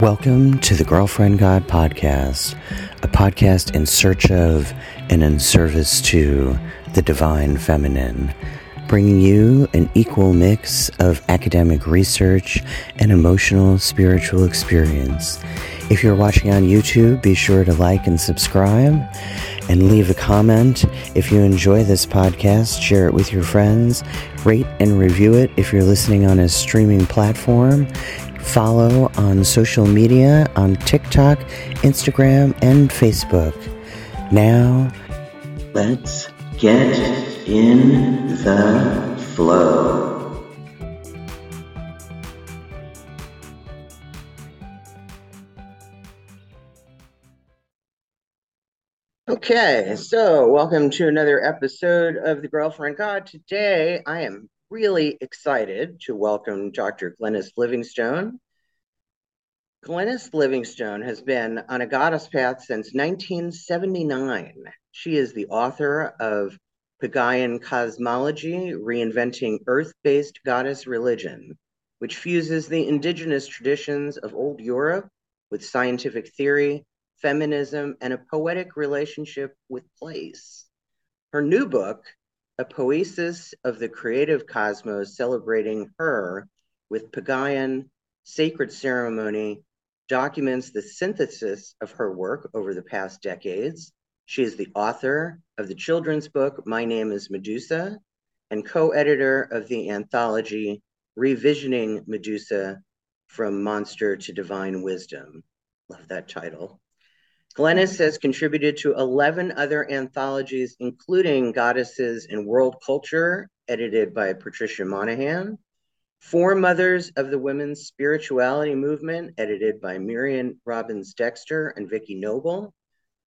Welcome to the Girlfriend God Podcast, a podcast in search of and in service to the divine feminine, bringing you an equal mix of academic research and emotional spiritual experience. If you're watching on YouTube, be sure to like and subscribe and leave a comment. If you enjoy this podcast, share it with your friends, rate and review it if you're listening on a streaming platform follow on social media on TikTok, Instagram, and Facebook. Now, let's get in the flow. Okay, so welcome to another episode of The Girlfriend God. Today, I am really excited to welcome Dr. Glenys Livingstone. Glenys Livingstone has been on a goddess path since 1979. She is the author of PaGaian Cosmology Reinventing Earth Based Goddess Religion, which fuses the indigenous traditions of old Europe with scientific theory, feminism, and a poetic relationship with place. Her new book, a Poiesis of the creative cosmos celebrating her with PaGaian sacred ceremony documents the synthesis of her work over the past decades. She is the author of the children's book, My Name is Medusa, and co editor of the anthology Revisioning Medusa From Monster to Divine Wisdom. Love that title. Glenys has contributed to 11 other anthologies, including Goddesses in World Culture, edited by Patricia Monaghan, Foremothers of the Women's Spirituality Movement, edited by Miriam Robbins Dexter and Vicki Noble,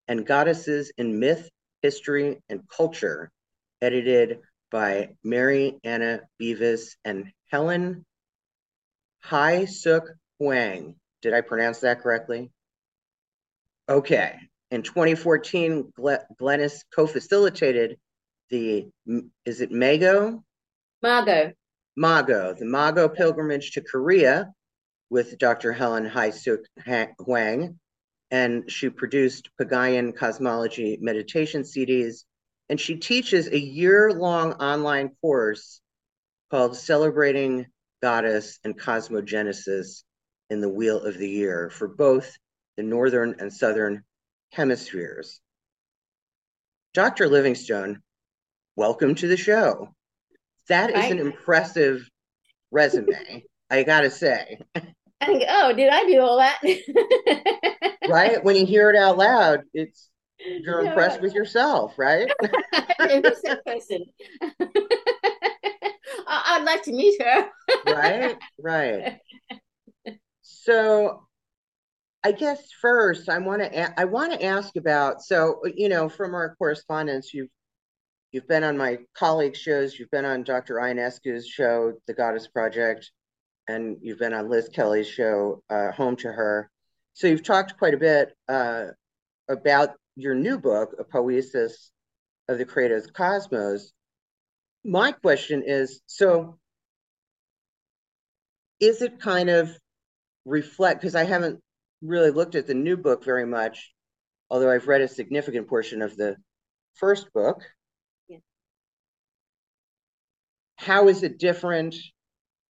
and Goddesses in Myth, History, and Culture, edited by Mary Anna Beavis and Helen Hai Suk Huang. Did I pronounce that correctly? Okay. In 2014, Glenys co-facilitated the, is it Mago? Mago. Mago, the Mago pilgrimage to Korea with Dr. Helen Hye-Sook Hwang. And she produced PaGaian Cosmology meditation CDs. And she teaches a year-long online course called Celebrating Goddess and Cosmogenesis in the Wheel of the Year for both the northern and southern hemispheres. Dr. Livingstone, welcome to the show. That is an impressive resume, I gotta say. I oh, did I do all that? right? When you hear it out loud, it's you're impressed with yourself, right? person. I'd like to meet her. right, right. So I guess first I want to I want to ask about so you know from our correspondence you've you've been on my colleague shows you've been on Dr. Ionescu's show The Goddess Project and you've been on Liz Kelly's show uh, Home to Her so you've talked quite a bit uh, about your new book A Poiesis of the Creative Cosmos my question is so is it kind of reflect because I haven't really looked at the new book very much, although I've read a significant portion of the first book. Yeah. How is it different?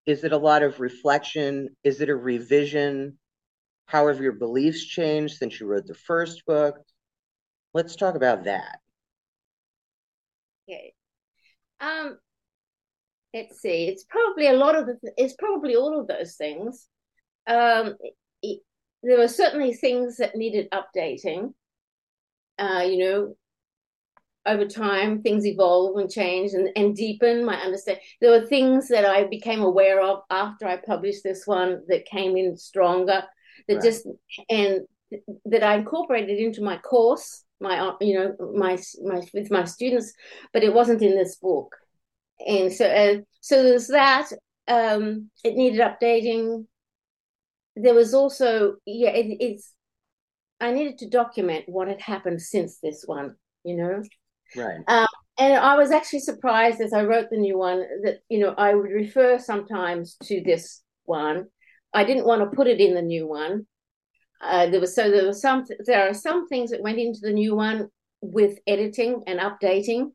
Is it a lot of reflection? Is it a revision? How have your beliefs changed since you wrote the first book? Let's talk about that. Okay. Um, let's see. It's probably a lot of the, it's probably all of those things. Um, there were certainly things that needed updating. Uh, you know, over time, things evolve and change and, and deepen my understanding. There were things that I became aware of after I published this one that came in stronger, that right. just and that I incorporated into my course, my you know my my with my students, but it wasn't in this book. And so uh, so there's that. Um, it needed updating there was also yeah it, it's i needed to document what had happened since this one you know right um, and i was actually surprised as i wrote the new one that you know i would refer sometimes to this one i didn't want to put it in the new one uh, there was so there were some there are some things that went into the new one with editing and updating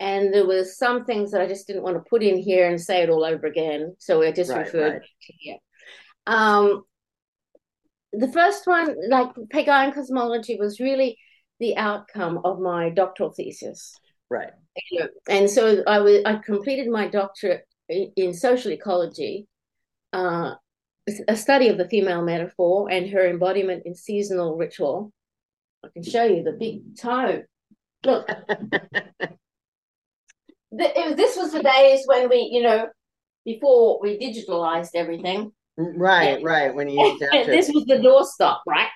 and there was some things that I just didn't want to put in here and say it all over again. So I just right, referred right. to here. Um, the first one, like PaGaian cosmology, was really the outcome of my doctoral thesis. Right. And so I was I completed my doctorate in social ecology, uh, a study of the female metaphor and her embodiment in seasonal ritual. I can show you the big toe. Look, the, this was the days when we, you know, before we digitalized everything. Right, and, right. When you to... this was the doorstop, right?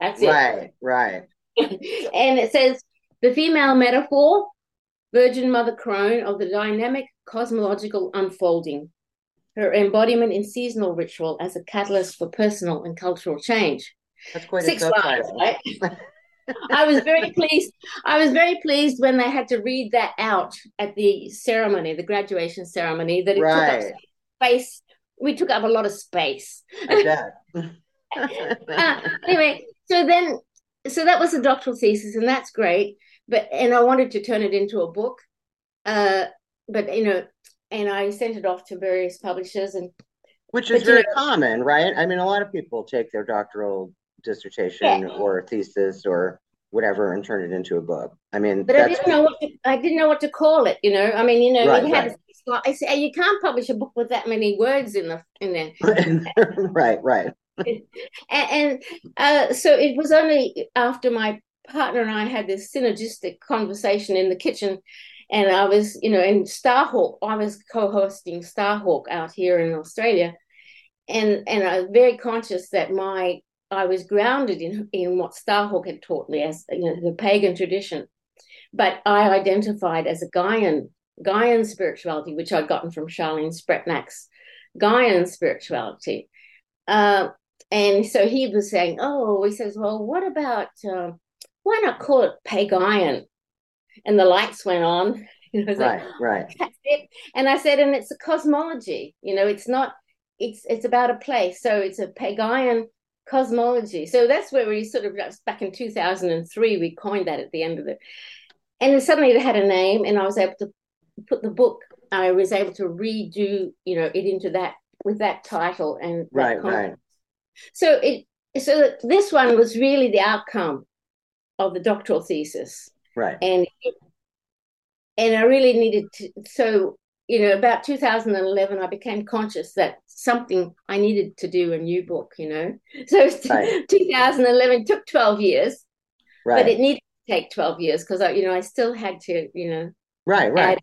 That's it. Right, right. And it says the female metaphor, Virgin Mother Crone of the dynamic cosmological unfolding, her embodiment in seasonal ritual as a catalyst for personal and cultural change. That's quite Six a lines, right? I was very pleased. I was very pleased when they had to read that out at the ceremony, the graduation ceremony, that it right. took up space. We took up a lot of space. uh, anyway, so then, so that was a doctoral thesis, and that's great. But and I wanted to turn it into a book, uh, but you know, and I sent it off to various publishers, and which is very you know, common, right? I mean, a lot of people take their doctoral dissertation yeah. or thesis or whatever and turn it into a book. I mean, but I didn't know what to, I didn't know what to call it. You know, I mean, you know, right, you had right. I say you can't publish a book with that many words in the in there. right, right. and, uh, so it was only after my partner and I had this synergistic conversation in the kitchen. And I was, you know, in Starhawk, I was co-hosting Starhawk out here in Australia, and and I was very conscious that my I was grounded in in what Starhawk had taught me as you know, the pagan tradition, but I identified as a Gaian Gaian spirituality, which I'd gotten from Charlene Spretnak's Gaian spirituality. Uh, and so he was saying, "Oh," he says, "Well, what about uh, why not call it PaGaian?" And the lights went on. You know, right, like, right. That's it. And I said, and it's a cosmology. You know, it's not. It's it's about a place. So it's a PaGaian cosmology. So that's where we sort of back in 2003 we coined that at the end of it, and then suddenly it had a name, and I was able to put the book. I was able to redo, you know, it into that with that title and right, right. So it so this one was really the outcome of the doctoral thesis, right? And and I really needed to. So you know, about 2011, I became conscious that something I needed to do a new book, you know. So right. 2011 took 12 years, right. but it needed to take 12 years because I, you know, I still had to, you know. Right, right. Add,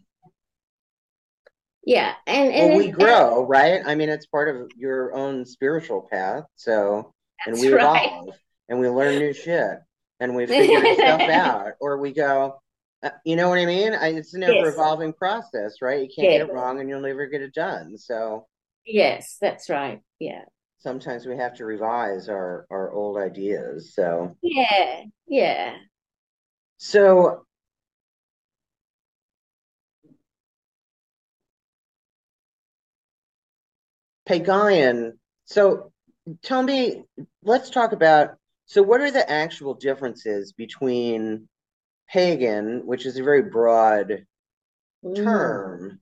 yeah. And, and well, we grow, and, right? I mean, it's part of your own spiritual path. So, and we evolve and we learn new shit and we figure stuff out or we go, uh, you know what I mean? I, it's an ever yes. evolving process, right? You can't yes. get it wrong and you'll never get it done. So, yes, that's right. Yeah. Sometimes we have to revise our our old ideas. So, yeah, yeah. So, PaGaian. So, tell me, let's talk about. So, what are the actual differences between pagan, which is a very broad mm. term,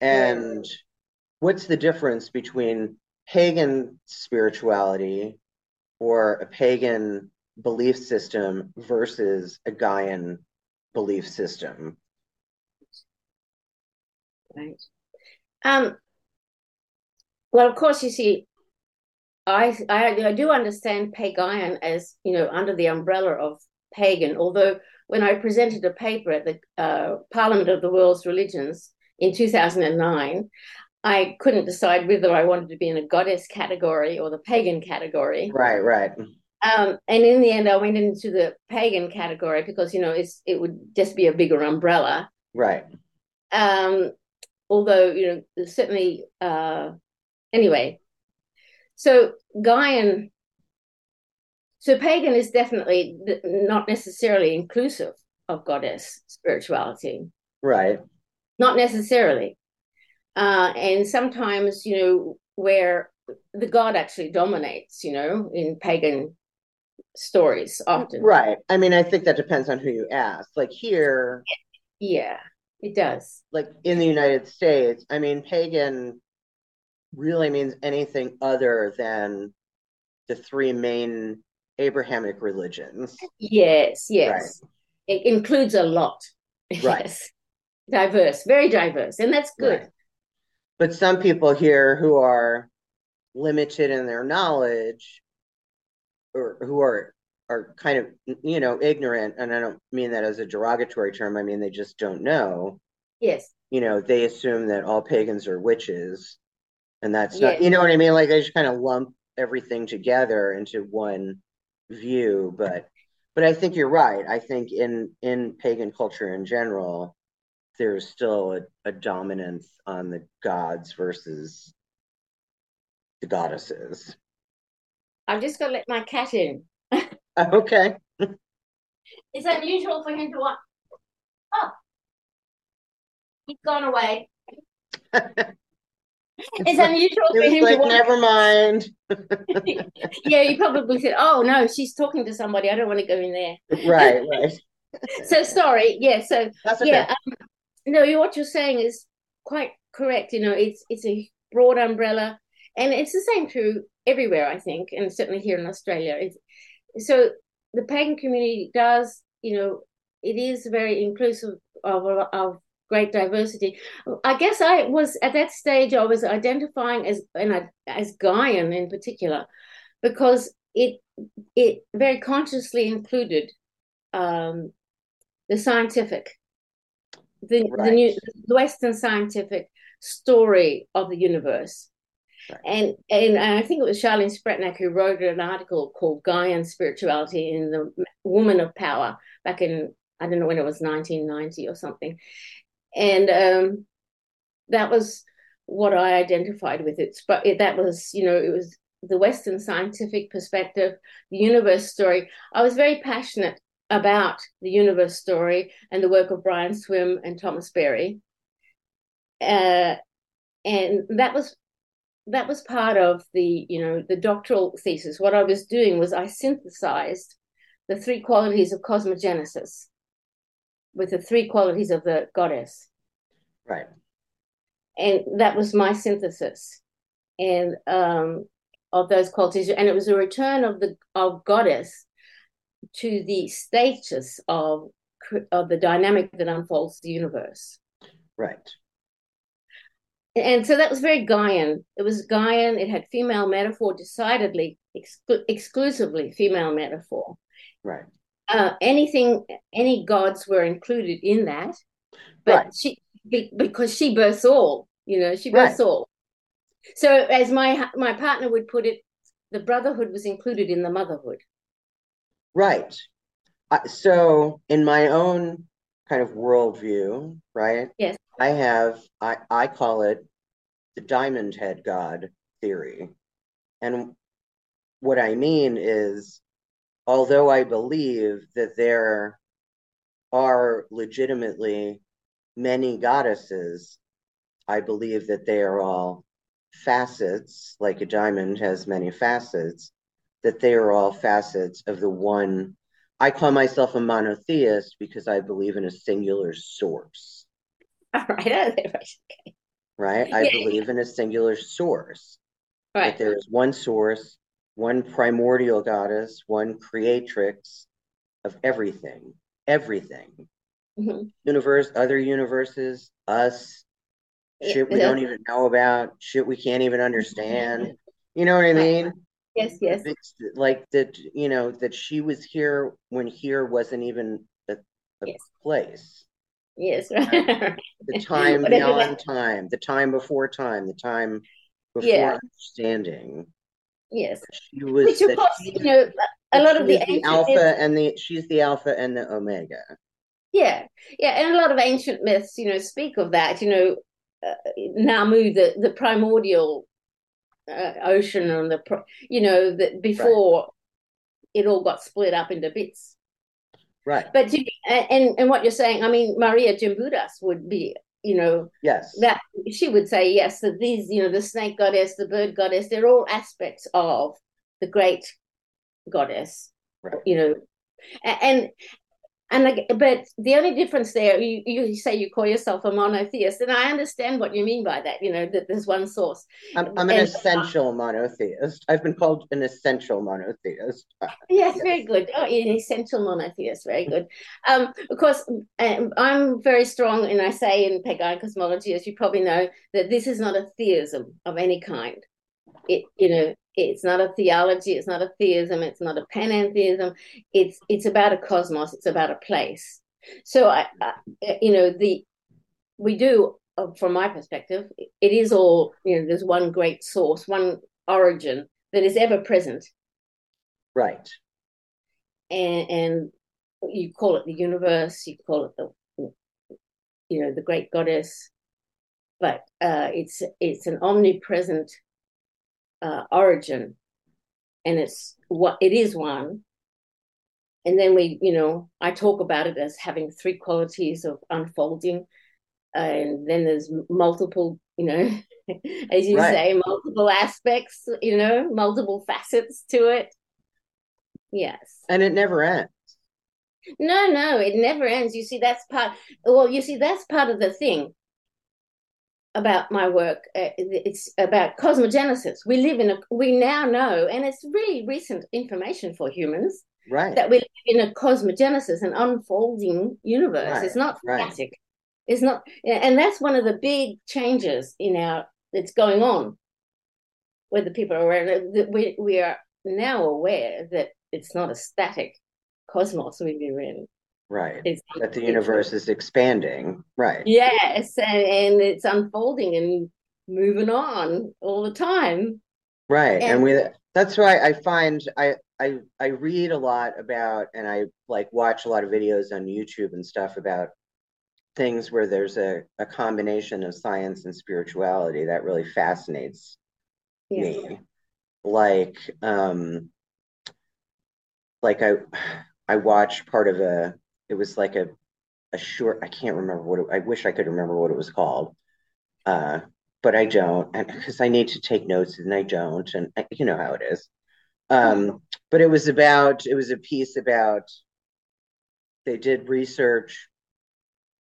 and yeah. what's the difference between pagan spirituality or a pagan belief system versus a Gaian belief system? Right. Um, well, of course, you see, I, I, I do understand pagan as you know under the umbrella of pagan, although when I presented a paper at the uh, Parliament of the World's Religions in 2009, I couldn't decide whether I wanted to be in a goddess category or the pagan category. Right, right. Um, and in the end, I went into the pagan category because you know it's it would just be a bigger umbrella. Right. Um, although you know certainly uh, anyway. So Gaian so pagan is definitely not necessarily inclusive of goddess spirituality. Right. Not necessarily. Uh, and sometimes, you know, where the god actually dominates, you know, in pagan stories often. Right. I mean, I think that depends on who you ask. Like here, yeah, it does. Like in the United States, I mean, pagan really means anything other than the three main Abrahamic religions. Yes, yes. Right. It includes a lot. Right. Yes. Diverse, very diverse. And that's good. Right. But some people here who are limited in their knowledge or who are are kind of you know ignorant and i don't mean that as a derogatory term i mean they just don't know yes you know they assume that all pagans are witches and that's not you know what i mean? Like they just kind of lump everything together into one view but but i think you're right. I think in in pagan culture in general there's still a, a dominance on the gods versus the goddesses. I'm just gonna let my cat in. Okay. It's unusual for him to want oh he's gone away it's unusual for him like, to never mind. yeah, you probably said, "Oh no, she's talking to somebody. I don't want to go in there." Right, right. so sorry. Yeah. So okay. yeah. Um, no, what you're saying is quite correct. You know, it's it's a broad umbrella, and it's the same true everywhere. I think, and certainly here in Australia. It's, so the pagan community does, you know, it is very inclusive of of great diversity. I guess I was at that stage. I was identifying as and as Gaian in particular, because it it very consciously included um, the scientific, the right. the new the Western scientific story of the universe. Right. And and I think it was Charlene Spretnak who wrote an article called Gaian Spirituality in the Woman of Power back in I don't know when it was 1990 or something and um, that was what I identified with it. But it, that was, you know, it was the Western scientific perspective, the universe story. I was very passionate about the universe story and the work of Brian Swimme and Thomas Berry, uh, and that was that was part of the you know the doctoral thesis. What I was doing was I synthesized the three qualities of cosmogenesis with the three qualities of the goddess. Right. And that was my synthesis, and um, of those qualities, and it was a return of the of goddess to the status of of the dynamic that unfolds the universe. Right. And so that was very Gaian. It was Gaian. It had female metaphor, decidedly exclu- exclusively female metaphor. Right uh, anything, any gods were included in that, but right. she be, because she births all, you know, she births right. all. So as my my partner would put it, the brotherhood was included in the motherhood. Right. Uh, so in my own kind of worldview, right? Yes. I have I I call it the diamond head god theory, and what I mean is although I believe that there are legitimately many goddesses, I believe that they are all facets, like a diamond has many facets, that they are all facets of the one. I call myself a monotheist because I believe in a singular source. All right. Right. I believe in a singular source. Right. That there is one source one primordial goddess, one creatrix of everything, everything. Mm-hmm. Universe, other universes, us, shit we yeah. don't even know about, shit we can't even understand. You know what I mean? Yes, yes. It's like that, you know, that she was here when here wasn't even a, a yes. place. Yes, right. the time beyond time, the time before time, the time before yeah. understanding. Yes. She was Which of course, you know, a lot of the, the alpha myths, and the she's the alpha and the omega. Yeah, yeah, and a lot of ancient myths, you know, speak of that. You know, uh, Namu, the the primordial uh, ocean, and the you know that before right. it all got split up into bits. Right. But and and what you're saying, I mean, Maria Gimbutas would be you know yes that she would say yes that these you know the snake goddess the bird goddess they're all aspects of the great goddess right. you know, and and like, but the only difference there, you, you say you call yourself a monotheist, and I understand what you mean by that. You know that there's one source. I'm, I'm an and, essential monotheist. I've been called an essential monotheist. Yes, yes. very good. Oh, an essential monotheist, very good. Um, of course, um, I'm very strong, and I say in PaGaian cosmology, as you probably know, that this is not a theism of any kind. It, you know, it's not a theology it's not a theism it's not a panentheism it's it's about a cosmos it's about a place. So I, I you know the we do uh, from my perspective it is all you know there's one great source one origin that is ever present. Right. And and you call it the universe you call it the you know the great goddess but uh, it's it's an omnipresent uh, origin, and it's what it is one. And then we, you know, I talk about it as having three qualities of unfolding, and then there's multiple, you know, as you right. say, multiple aspects, you know, multiple facets to it. Yes, and it never ends. No, no, it never ends. You see, that's part. Well, you see, that's part of the thing about my work. Uh, it's about cosmogenesis. We live in a, we now know, and it's really recent information for humans, right? That we live in a cosmogenesis, an unfolding universe. Right. It's not static. Right. It's not, and that's one of the big changes in our that's going on. Whether people are aware that we we are now aware that it's not a static cosmos we live in. Right. It's that the universe is expanding. Right. Yes. And, and it's unfolding and moving on all the time. Right. And, and we that's why I find I I I read a lot about and I like watch a lot of videos on YouTube and stuff about things where there's a, a combination of science and spirituality that really fascinates yeah. me. Like um like I I watched part of a it was like a a short i can't remember what it, i wish i could remember what it was called. Uh, but i don't because i need to take notes and i don't and you know how it is. Um, but it was about it was a piece about they did research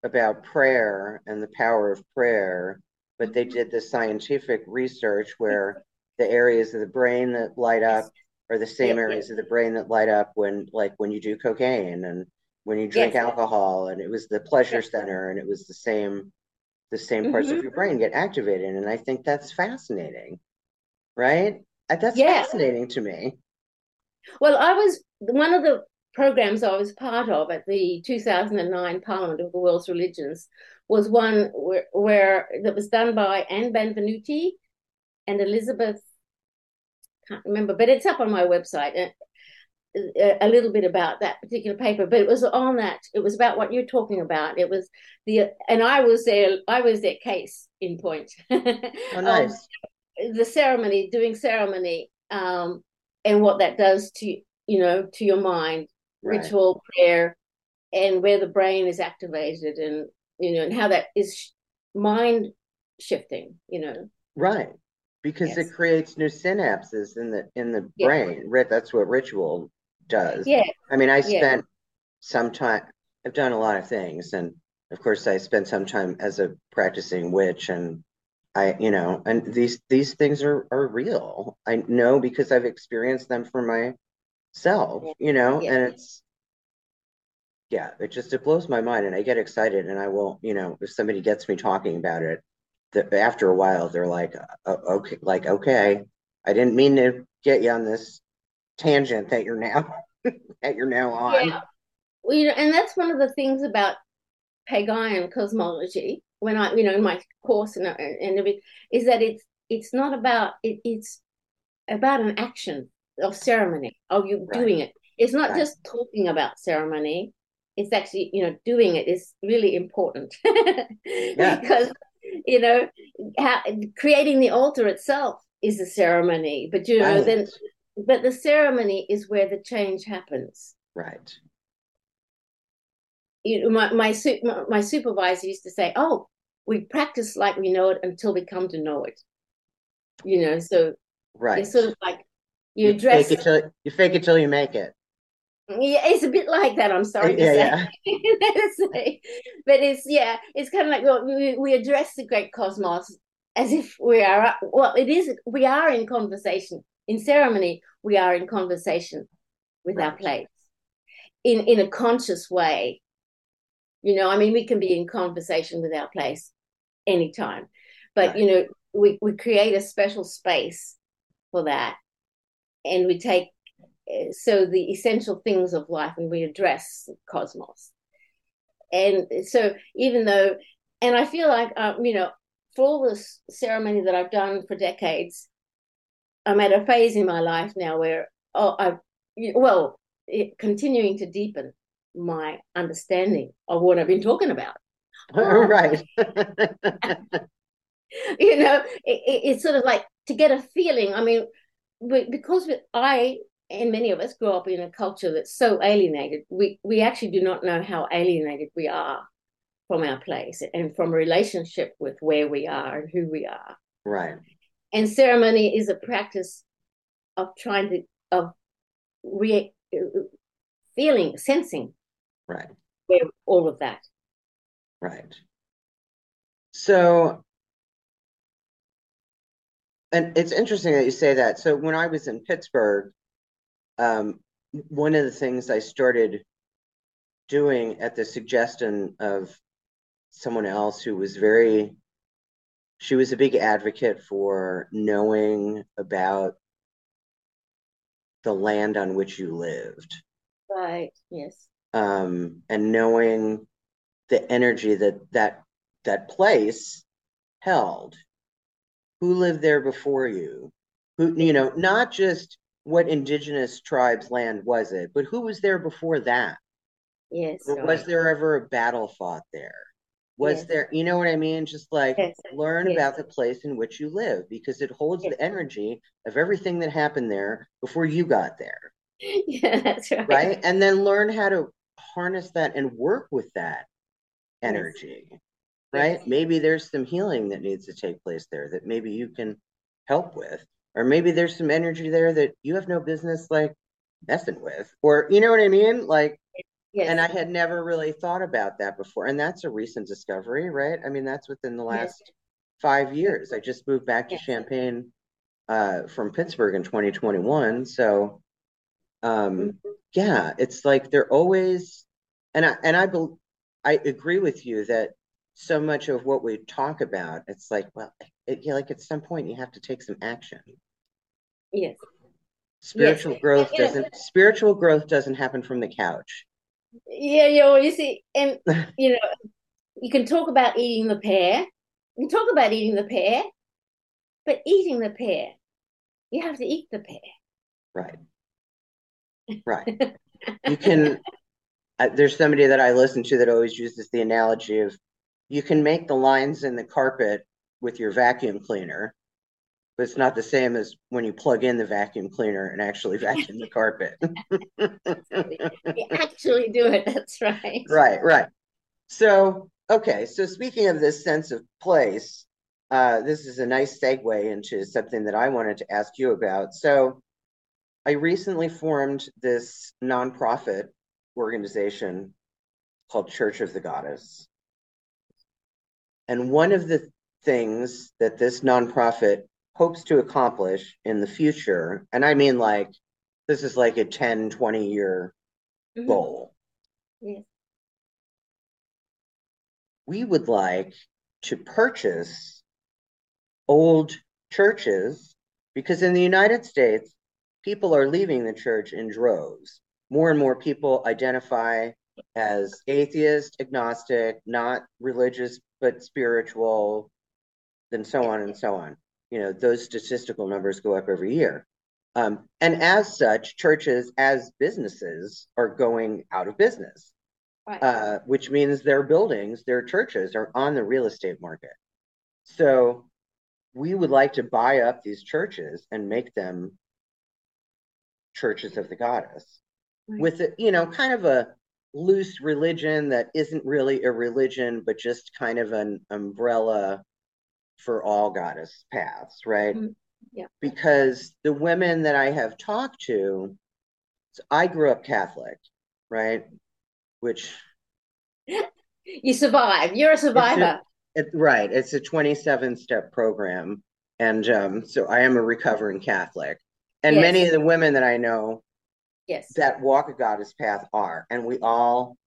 about prayer and the power of prayer but they did the scientific research where the areas of the brain that light up are the same areas of the brain that light up when like when you do cocaine and when you drink yes. alcohol and it was the pleasure yes. center and it was the same the same parts mm-hmm. of your brain get activated and i think that's fascinating right uh, that's yeah. fascinating to me well i was one of the programs i was part of at the 2009 parliament of the world's religions was one where, where that was done by anne benvenuti and elizabeth can't remember but it's up on my website a little bit about that particular paper, but it was on that. It was about what you're talking about. It was the and I was there. I was their case in point. oh, nice. Um, the ceremony, doing ceremony, um, and what that does to you know to your mind, right. ritual prayer, and where the brain is activated, and you know, and how that is mind shifting. You know. Right because yes. it creates new synapses in the in the brain. Right, that's what ritual does. Yeah. I mean, I spent yeah. some time, I've done a lot of things. And of course, I spent some time as a practicing witch and I, you know, and these these things are are real. I know because I've experienced them for myself, you know, yeah. and it's yeah, it just it blows my mind and I get excited and I will, you know, if somebody gets me talking about it, the, after a while they're like, uh, okay, like okay, I didn't mean to get you on this tangent that you're now that you're now on. Yeah. Well, you know, and that's one of the things about PaGaian cosmology. When I, you know, in my course and and everything, is that it's it's not about it, it's about an action of ceremony of you right. doing it. It's not right. just talking about ceremony. It's actually, you know, doing it is really important yeah. because you know, how, creating the altar itself is a ceremony, but you know, right. then but the ceremony is where the change happens. Right. You know, my my, my supervisor used to say, "Oh, we practice like we know it until we come to know it." You know, so right. It's sort of like you, you dress. Fake it till, you fake it till you make it. Yeah, it's a bit like that. I'm sorry to yeah, say. Yeah. but it's yeah, it's kind of like well, we, we address the great cosmos as if we are well, it is we are in conversation in ceremony. We are in conversation with right. our place in in a conscious way. You know, I mean, we can be in conversation with our place anytime, but right. you know, we we create a special space for that, and we take so the essential things of life and we address the cosmos and so even though and i feel like um, you know for all this ceremony that i've done for decades i'm at a phase in my life now where oh i well it, continuing to deepen my understanding of what i've been talking about right you know it, it, it's sort of like to get a feeling i mean because i and many of us grew up in a culture that's so alienated. We we actually do not know how alienated we are from our place and from relationship with where we are and who we are. Right. And ceremony is a practice of trying to of re, feeling, sensing. Right. All of that. Right. So and it's interesting that you say that. So when I was in Pittsburgh, um, one of the things I started doing at the suggestion of someone else who was very she was a big advocate for knowing about the land on which you lived. Right yes. Um and knowing the energy that that that place held. Who lived there before you? Who you know not just what indigenous tribes land was it but who was there before that? Yes was there ever a battle fought there was yes. there you know what i mean? Just like yes. learn yes. about the place in which you live because it holds the energy of everything that happened there before you got there. Yeah that's right. Right? And then learn how to harness that and work with that energy. Right? Maybe there's some healing that needs to take place there that maybe you can help with. Or maybe there's some energy there that you have no business like messing with. Or you know what i mean? Like yes. and i had never really thought about that before and that's a recent discovery right i mean that's within the last yes. five years i just moved back to yes. champaign uh, from pittsburgh in 2021 so um mm-hmm. yeah it's like they're always and i and i be, i agree with you that so much of what we talk about it's like well it, yeah, like at some point you have to take some action Yes. Spiritual yes. growth doesn't spiritual growth doesn't happen from the couch. Yeah, yeah. Well, you see, and you know, you can talk about eating the pear. You talk about eating the pear, but eating the pear, you have to eat the pear. Right. Right. you can. There's somebody that I listen to that always uses the analogy of you can make the lines in the carpet with your vacuum cleaner, but it's not the same as when you plug in the vacuum cleaner and actually vacuum the carpet. you actually do it. That's right. Right, right. So, okay. So, speaking of this sense of place, uh, this is a nice segue into something that I wanted to ask you about. So, I recently formed this nonprofit organization called Church of the Goddess. And one of the things that this nonprofit hopes to accomplish in the future and i mean like this is like a 10 20 year mm-hmm. goal yes. we would like to purchase old churches because in the united states people are leaving the church in droves more and more people identify as atheist agnostic not religious but spiritual and so on and so on you know those statistical numbers go up every year um, and as such churches as businesses are going out of business right. uh, which means their buildings their churches are on the real estate market so we would like to buy up these churches and make them churches of the goddess right. with a, you know kind of a loose religion that isn't really a religion but just kind of an umbrella for all goddess paths, right? Mm-hmm. Yeah. Because the women that I have talked to So I grew up Catholic, right? Which you survive. You're a survivor. It's a, it, right. It's a 27 step program. And um, so I am a recovering Catholic. And yes. many of the women that I know yes. that walk a goddess path are. And we all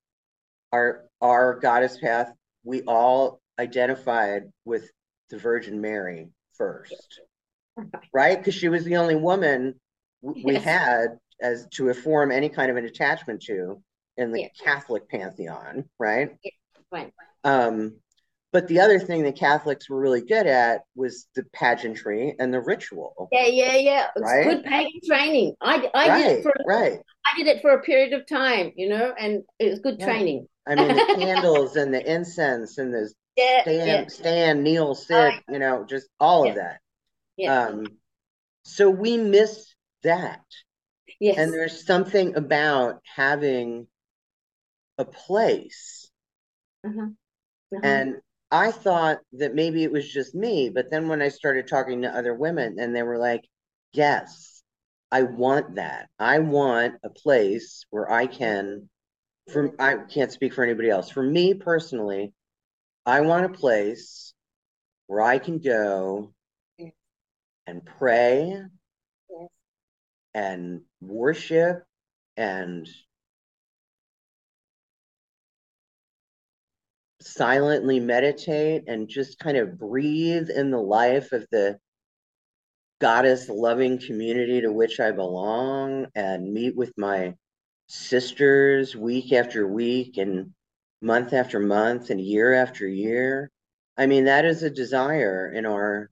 are our goddess path, we all identified with the Virgin Mary first. Right? Because she was the only woman we yes. had as to form any kind of an attachment to in the Catholic pantheon, right? Right. Um, but the other thing that Catholics were really good at was the pageantry and the ritual. Yeah, yeah, yeah. Right? good pagan training. I, I right, did it for right. I did it for a period of time, you know, and it was good yeah. training. I mean, the candles and the incense and the yeah, Stan, yeah. stand, kneel, sit, you know, just all of that. Yeah. Um, so we miss that. Yes. And there's something about having a place. Uh-huh. Uh-huh. And I thought that maybe it was just me, but then when I started talking to other women and they were like, yes, I want that. I want a place where I can from I can't speak for anybody else. For me personally, I want a place where I can go and pray yes. and worship and silently meditate and just kind of breathe in the life of the goddess loving community to which I belong and meet with my sisters week after week and month after month and year after year. I mean, that is a desire in our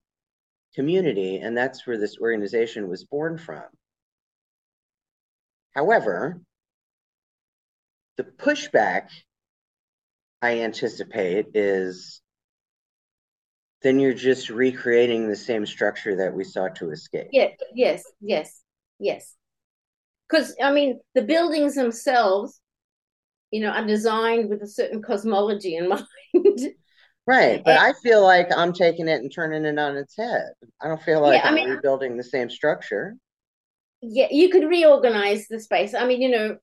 community, and that's where this organization was born from. However, the pushback I anticipate is then you're just recreating the same structure that we sought to escape. Yeah, yes, yes, yes. Because I mean, the buildings themselves, you know, are designed with a certain cosmology in mind. right, but and, I feel like I'm taking it and turning it on its head. I don't feel like yeah, I'm I mean, rebuilding the same structure. Yeah, you could reorganize the space. I mean, you know,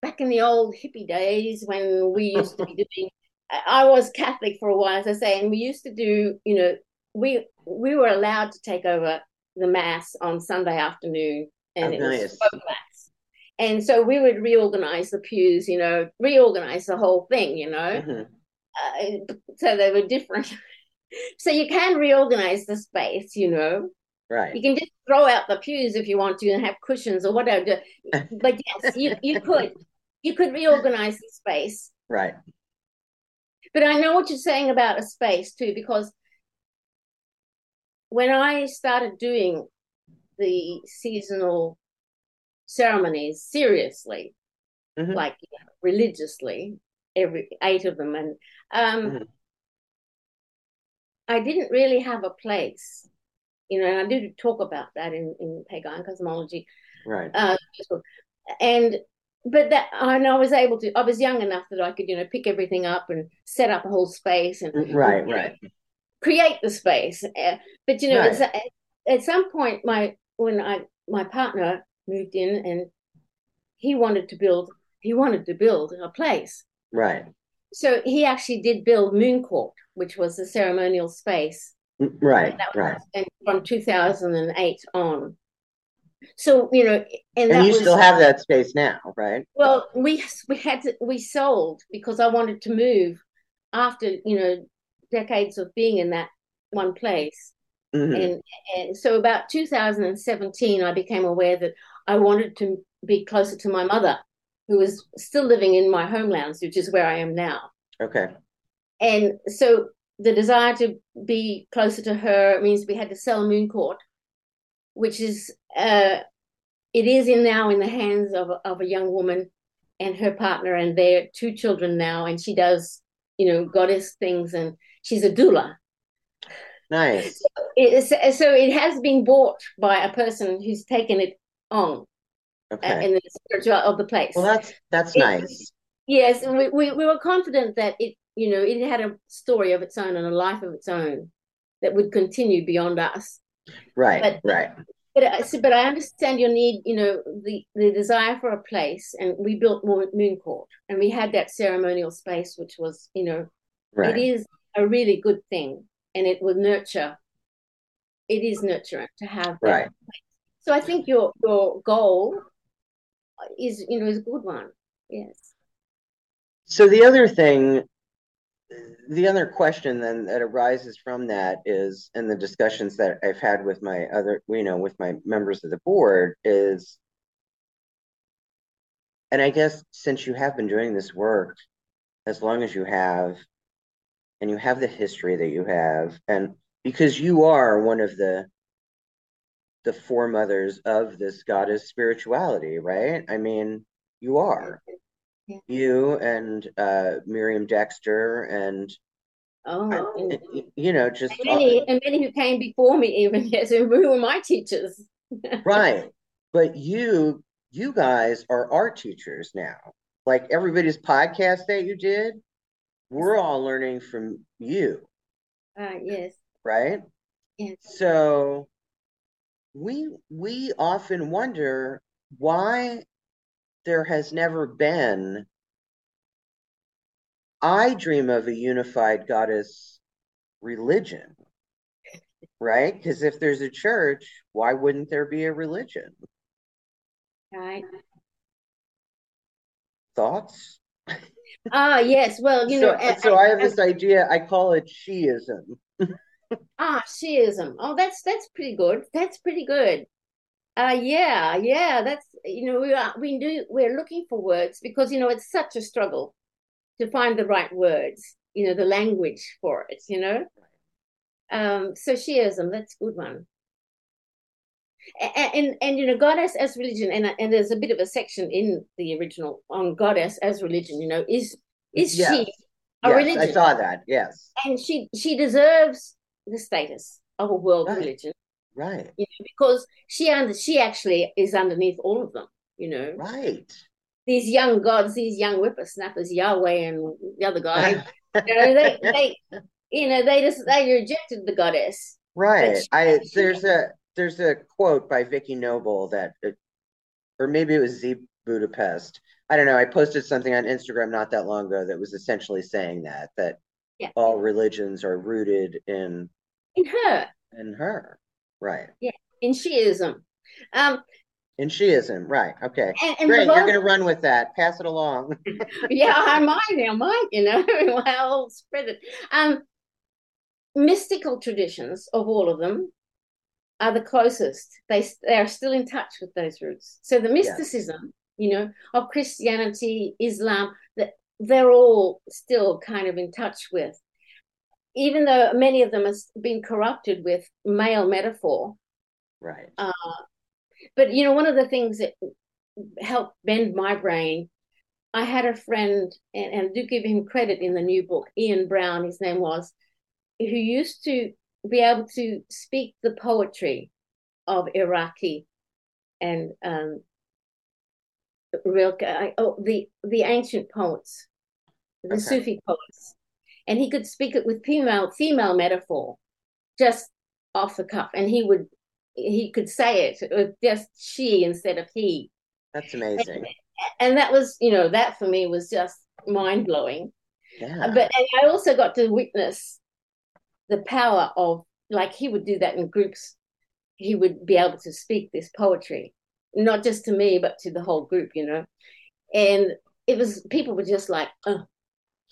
back in the old hippie days when we used to be doing I was Catholic for a while, as I say, and we used to do, you know, we we were allowed to take over the mass on Sunday afternoon, and oh, it nice. was folk mass. And so we would reorganize the pews, you know, reorganize the whole thing, you know. Mm-hmm. Uh, so they were different. so you can reorganize the space, you know. Right. You can just throw out the pews if you want to and have cushions or whatever. but yes, you, you could you could reorganize the space. Right. But I know what you're saying about a space too, because when I started doing the seasonal ceremonies seriously, mm-hmm. like you know, religiously, every eight of them, and um, mm-hmm. I didn't really have a place. You know, and I did talk about that in, in PaGaian cosmology. Right. Uh, and but that and I was able to I was young enough that I could you know pick everything up and set up a whole space and right and, right create the space uh, but you know right. at, at some point my when I my partner moved in and he wanted to build he wanted to build a place right so he actually did build moon court which was the ceremonial space mm, right right from 2008 on so you know, and, and you was, still have that space now, right? Well, we we had to we sold because I wanted to move after you know decades of being in that one place. Mm-hmm. And, and so about 2017, I became aware that I wanted to be closer to my mother, who was still living in my homelands, which is where I am now. Okay. And so the desire to be closer to her means we had to sell Moon Court which is uh, it is in now in the hands of of a young woman and her partner and their two children now, and she does you know goddess things, and she's a doula. Nice. So it, so it has been bought by a person who's taken it on uh, okay. uh, in the spiritual of the place. Well, that's that's it, nice. Yes, we, we we were confident that it you know it had a story of its own and a life of its own that would continue beyond us. Right, but, right. but I, but I understand your need. You know, the the desire for a place, and we built Moon Court, and we had that ceremonial space, which was, you know, right. it is a really good thing, and it will nurture. It is nurturing to have that. Right. So I think your your goal is you know is a good one. Yes. So the other thing the other question then that arises from that is, and the discussions that I've had with my other, you know, with my members of the board is, and I guess since you have been doing this work as long as you have, and you have the history that you have, and because you are one of the the foremothers of this goddess spirituality, right? I mean, you are yeah. you and uh, Miriam Dexter and oh, you know, just and many, and many who came before me, even yes, who were my teachers. right, but you, you guys are our teachers now. Like everybody's podcast that you did, we're all learning from you. Uh, yes. Right. Yes. So we we often wonder why there has never been. I dream of a unified goddess religion, right? Because if there's a church, why wouldn't there be a religion? Right. Thoughts? Ah, uh, yes. Well, you so, know, so I, I have this idea. I call it Shiism. ah, Shiism. Oh, that's that's pretty good. That's pretty good. Uh, yeah, yeah, that's you know we are we do we're looking for words because you know it's such a struggle to find the right words, you know, the language for it, you know. Um, so Shiism, that's a good one. And, and, and you know goddess as religion and and there's a bit of a section in the original on goddess as religion you know is is yes. she a yes, religion I saw that yes and she she deserves the status of a world right. religion Right. You know, because she under she actually is underneath all of them, you know. Right. These young gods, these young whippersnappers, Yahweh and the other guy, you know, they, they you know, they just they rejected the goddess. Right. She, I there's a there's a quote by Vicki Noble that or maybe it was Z Budapest. I don't know. I posted something on Instagram not that long ago that was essentially saying that that yeah. all religions are rooted in in her. In her. Right. Yeah, in Shiism. Um, in Shiism, right? Okay, and, and great. You're going to run with that. Pass it along. yeah, I might. I might. You know, well, spread it. Um, mystical traditions of all of them are the closest. They they are still in touch with those roots. So the mysticism, yes. you know, of Christianity, Islam, that they're all still kind of in touch with even though many of them have been corrupted with male metaphor. Right. Uh, but you know, one of the things that helped bend my brain, I had a friend, and, and do give him credit in the new book, Ian Brown, his name was, who used to be able to speak the poetry of Iraqi and um, real oh, the the ancient poets, the okay. Sufi poets and he could speak it with female female metaphor, just off the cuff, and he would he could say it with just she instead of he. That's amazing. And, and that was, you know, that for me was just mind blowing. Yeah. But I also got to witness the power of like he would do that in groups. He would be able to speak this poetry, not just to me, but to the whole group, you know. And it was people were just like, oh,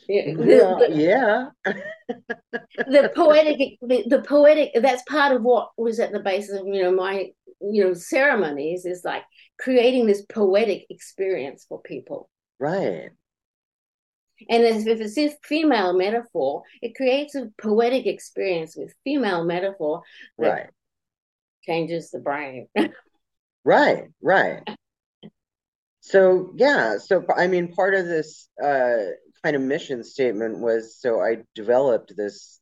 yeah, the, yeah. the poetic the, the poetic that's part of what was at the basis of you know my you know ceremonies is like creating this poetic experience for people. Right. And if it's a female metaphor it creates a poetic experience with female metaphor right. changes the brain. Right right. So yeah so i mean part of this uh kind of mission statement was so I developed this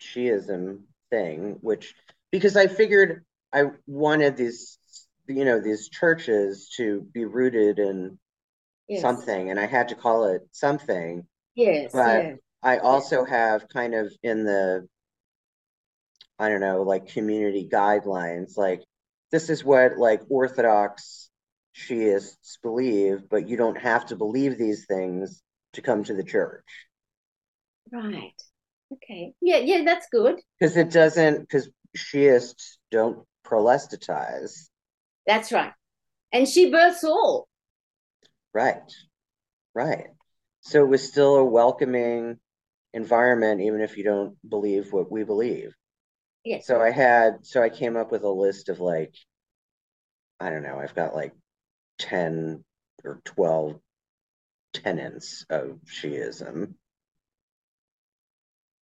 Shiism thing, which because I figured I wanted these, you know, these churches to be rooted in yes. something, and I had to call it something. Yes. But yes. I also have kind of in the, I don't know, like community guidelines, like this is what like Orthodox Shiists believe, but you don't have to believe these things to come to the church. Right. Okay. Yeah, yeah, that's good. Because it doesn't, because Shiists don't proselytize. That's right. And she births all. Right. Right. So it was still a welcoming environment, even if you don't believe what we believe. Yes. So I had, so I came up with a list of like, I don't know, I've got like 10 or 12 tenets of Shiism.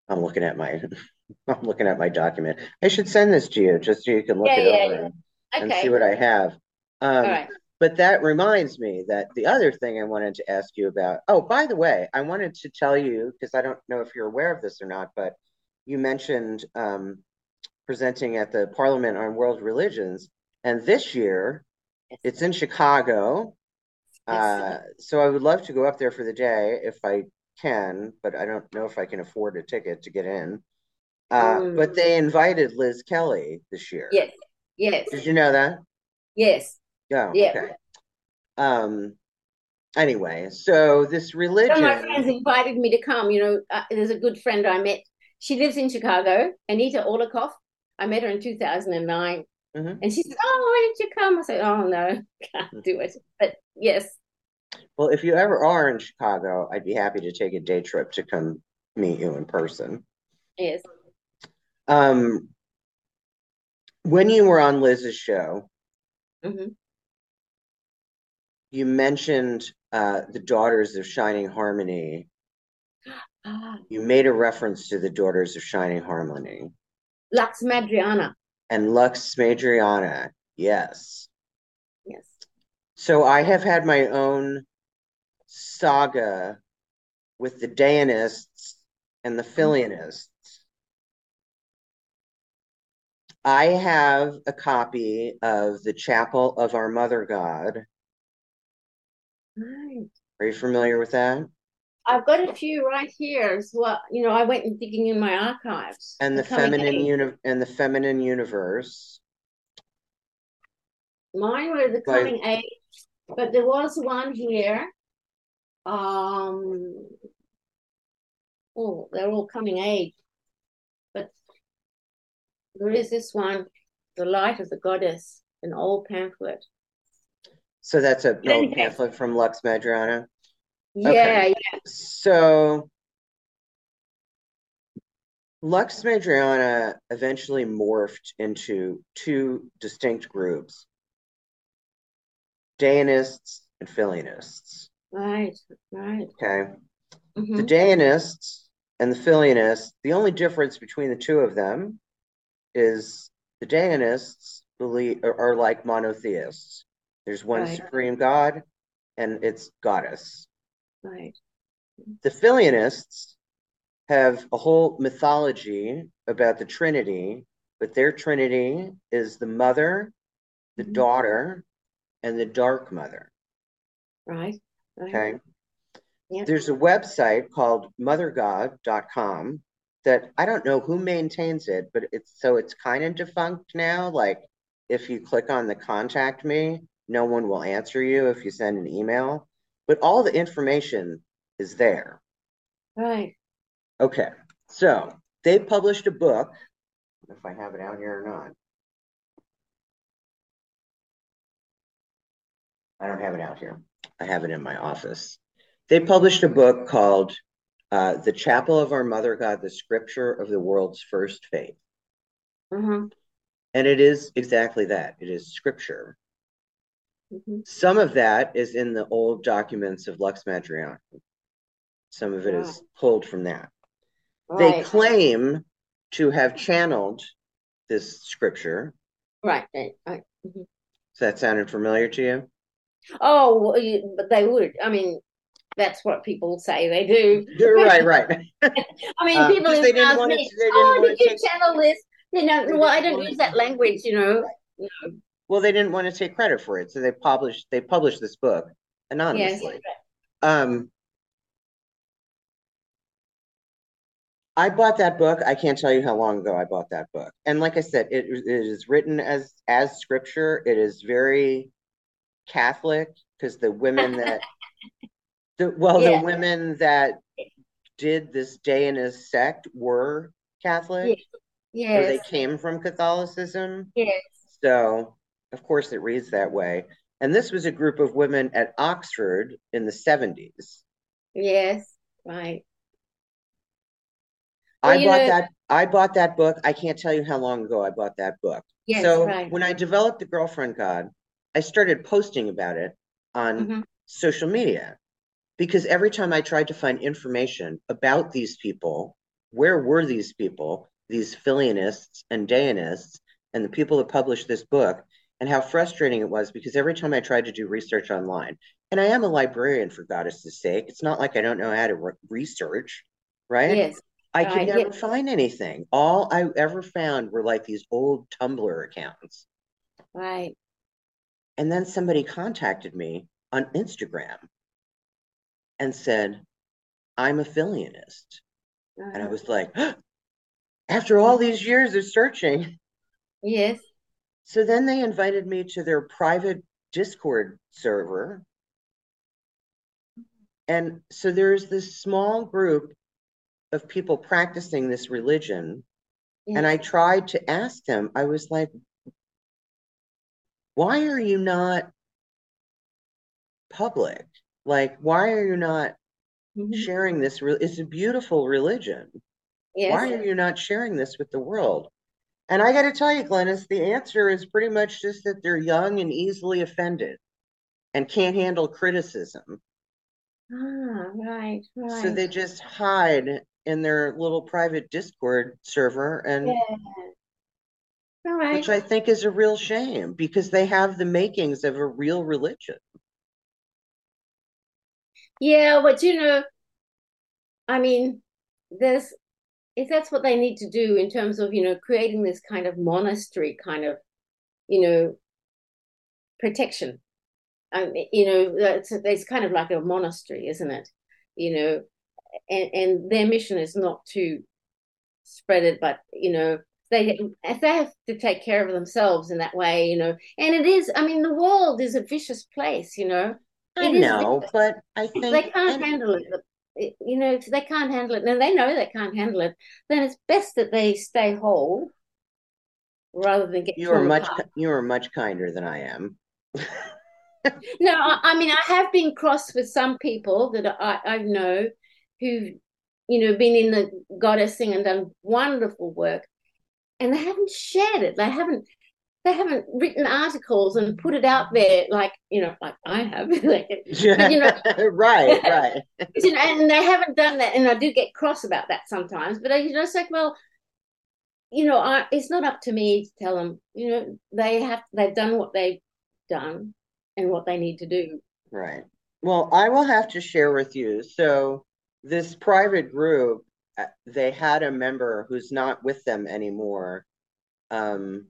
I'm looking at my, I'm looking at my document. I should send this to you just so you can look Yeah, it yeah, over yeah. and, and see what I have. Um, right. but that reminds me that the other thing I wanted to ask you about. Oh, by the way, I wanted to tell you because I don't know if you're aware of this or not, but you mentioned um, presenting at the Parliament on World Religions, and this year. It's in Chicago. Uh, so I would love to go up there for the day if I can, but I don't know if I can afford a ticket to get in. Uh, Mm. But they invited Liz Kelly this year. Yes. Yes. Did you know that? Yes. Oh, Yeah. okay. Um. Anyway, so this religion. One of my friends invited me to come. You know, uh, there's a good friend I met. She lives in Chicago, Anita Orlikoff. I met her in 2009. Mhm. And she said, Oh, why didn't you come? I said, Oh, no, can't do it. But yes, Well, if you ever are in Chicago, I'd be happy to take a day trip to come meet you in person. yes. Um, when you were on Liz's show, hmm you mentioned uh, the Daughters of Shining Harmony. Ah, You made a reference to the Daughters of Shining Harmony Lux Madriana. And Lux Madriana. Yes. Yes. So I have had my own saga with the Déanists and the mm-hmm. Filianists. I have a copy of the Chapel of Our Mother God. Right. Are you familiar with that? I've got a few right here as well. You know, I went and digging in my archives. And the feminine uni- and the feminine universe. Mine were the coming age, but there was one here. Um, oh, they're all coming age. But there is this one, The Light of the Goddess, an old pamphlet. So that's a old pamphlet from Lux Madriana. Yeah, Okay. yeah. So Lux Madriana eventually morphed into two distinct groups, Déanists and Filianists. Right, right. Okay. The Mhm. Déanists and the Filianists, the only difference between the two of them is the Déanists believe are, are like monotheists. There's one Right. supreme God and it's goddess. Right. The Filianists have a whole mythology about the Trinity, but their Trinity is the mother, the Mhm. daughter, and the dark mother. Right. Right. Okay. Yeah. There's a website called mothergod.com that I don't know who maintains it, but it's so it's kind of defunct now. Like if you click on the contact me, no one will answer you if you send an email, but all the information is there. Right. Okay, so they published a book. If I have it out here or not. I don't have it out here. I have it in my office. They published a book called uh, The Chapel of Our Mother God, the Scripture of the World's First Faith. Uh-huh. And it is exactly that. It is scripture. Mhm. Some of that is in the old documents of Lux Madriana. Some of it is pulled from that. They claim to have channeled this scripture. Right. Right. Right. Mhm. Does that sounded familiar to you? Oh, well, you- but they would. I mean, that's what people say they do. You're right, right. I mean, Uh, people they didn't ask want to- me, they didn't "Oh, want did to you take- channel this?" You know, well, I don't use that language. You know. Well, they didn't want to take credit for it, so they published they published this book Yes. anonymously. Um, I bought that book. I can't tell you how long ago I bought that book. And like I said, it, it is written as as scripture. It is very Catholic because the women that the well, yeah. the women that did this Déanist sect were Catholic. Yes. So they came from Catholicism. Yes. So of course it reads that way. And this was a group of women at Oxford in the 70s. Yes, right. Well, I bought know, that I bought that book. I can't tell you how long ago I bought that book. Yes, so right. when I developed the girlfriend god, I started posting about it on mm-hmm. social media because every time I tried to find information about these people, where were these people, these Filianists and Déanists, and the people that published this book, and how frustrating it was because every time I tried to do research online, and I am a librarian for goddess's sake, it's not like I don't know how to re- research, right? Yes. I could uh, never yes. find anything. All I ever found were like these old Tumblr accounts. Right. And then somebody contacted me on Instagram and said, I'm a Filianist. Uh-huh. And I uh-huh. was like, after all these years of searching. Yes. So then they invited me to their private Discord server. And so there's this small group of people practicing this religion. Yes. And I tried to ask them, I was like, why are you not public? Like, why are you not mm-hmm. sharing this? Re- it's a beautiful religion. Yes. Why are you not sharing this with the world? And I got to tell you, Glenys, the answer is pretty much just that they're young and easily offended and can't handle criticism. Ah, right, right. So they just hide in their little private Discord server and yeah. right. which I think is a real shame because they have the makings of a real religion. Yeah, but you know, I mean, there's if that's what they need to do in terms of you know creating this kind of monastery kind of you know protection um, you know that's it's kind of like a monastery isn't it? You know and and their mission is not to spread it but you know they if they have to take care of themselves in that way you know and it is i mean the world is a vicious place you know? I know, but I think they can't handle it you know, if they can't handle it, and they know they can't handle it, then it's best that they stay whole rather than get. You are much apart. you are much kinder than I am. no, I, I, mean I have been cross with some people that I, I know who've you know been in the goddess thing and done wonderful work, and they haven't shared it. They haven't they haven't written articles and put it out there like you know like I have. Like, but, you know right right. You know and they haven't done that and I do get cross about that sometimes but I you know it's like well you know I, it's not up to me to tell them you know they have they've done what they've done and what they need to do. Right. Well I will have to share with you so this private group uh, they had a member who's not with them anymore um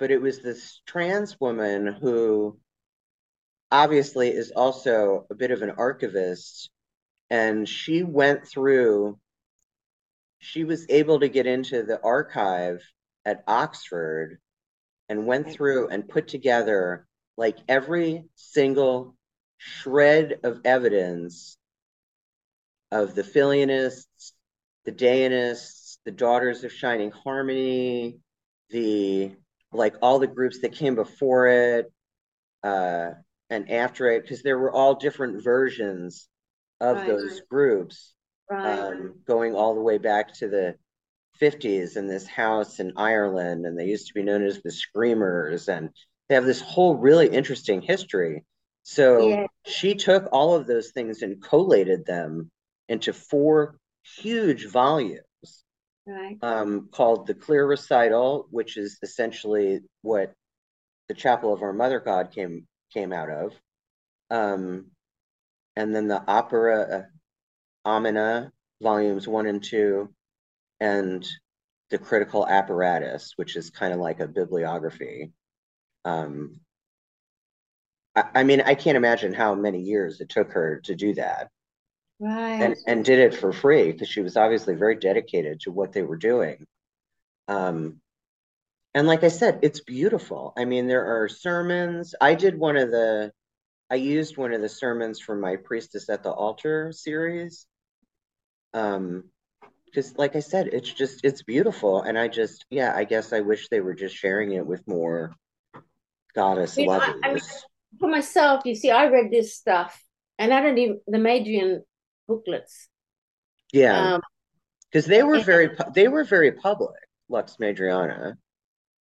but it was this trans woman who obviously is also a bit of an archivist. And she went through she was able to get into the archive at Oxford and went through and put together like every single shred of evidence of the Filianists, the Déanists, the Daughters of Shining Harmony, the like all the groups that came before it uh, and after it, because there were all different versions of right. those groups, right. um, going all the way back to the 50s in this house in Ireland, and they used to be known as the Screamers, and they have this whole really interesting history. So yeah. she took all of those things and collated them into four huge volumes right. um, called the Clear Recital, which is essentially what the Chapel of Our Mother God came came out of, um, and then the Opera uh, Omnia, volumes one and two, and the Critical Apparatus, which is kind of like a bibliography. Um, I, I mean, I can't imagine how many years it took her to do that. Right and, and did it for free because she was obviously very dedicated to what they were doing. Um, and like I said, it's beautiful. I mean, there are sermons. I did one of the, I used one of the sermons from my Priestess at the Altar series. Um, because like I said, it's just it's beautiful, and I just yeah, I guess I wish they were just sharing it with more goddess You know, I- lovers. I mean, for myself, you see, I read this stuff, and I don't even the Madrian booklets. yeah, Um, because they were and- very pu- they were very public. Lux Madriana.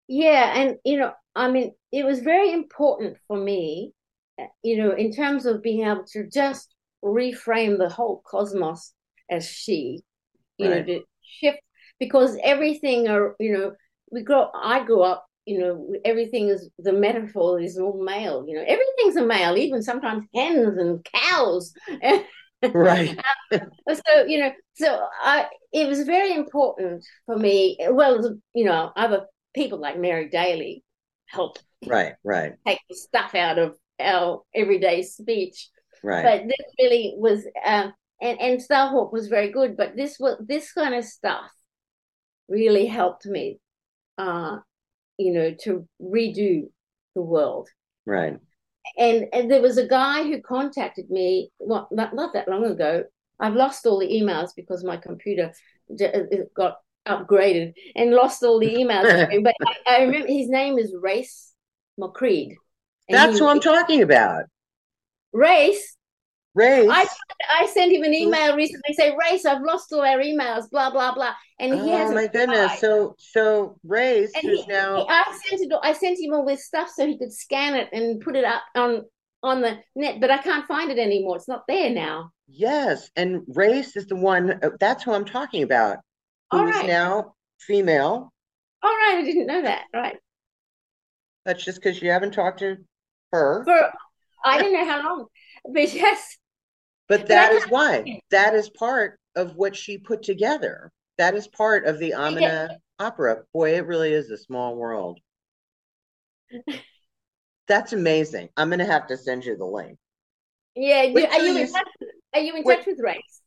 yeah, and you know, I mean, it was very important for me, you know, in terms of being able to just reframe the whole cosmos as she, you know, to shift because everything, are you know, we grow. I grew up, you know, everything is the metaphor is all male. You know, everything's a male, even sometimes hens and cows. Right. so you know so i it was very important for me well you know other people like mary daly helped Right. Right. take the stuff out of our everyday speech Right. but this really was um and and starhawk was very good but this was this kind of stuff really helped me uh you know to redo the world right. And, and there was a guy who contacted me well, not, not that long ago i've lost all the emails because my computer j- uh, got upgraded and lost all the emails but I, I remember his name is race mccreed That's he- who I'm talking about. race Race. I I sent him an email recently say race I've lost all our emails blah blah blah and he oh hasn't my goodness. So so Race, and he, now he- I sent it I sent him all this stuff so he could scan it and put it up on on the net but I can't find it anymore it's not there now Yes, and race is the one. uh, That's who I'm talking about. All Who is right. now female. All right, I didn't know that. Right. That's just because you haven't talked to her. For I didn't know how long, but yes, But that is why. That is part of what she put together. That is part of the Omnia opera. Boy, it really is a small world. That's amazing. I'm gonna have to send you the link. yeah. You, are you in touch? Are you in wait- touch with Race?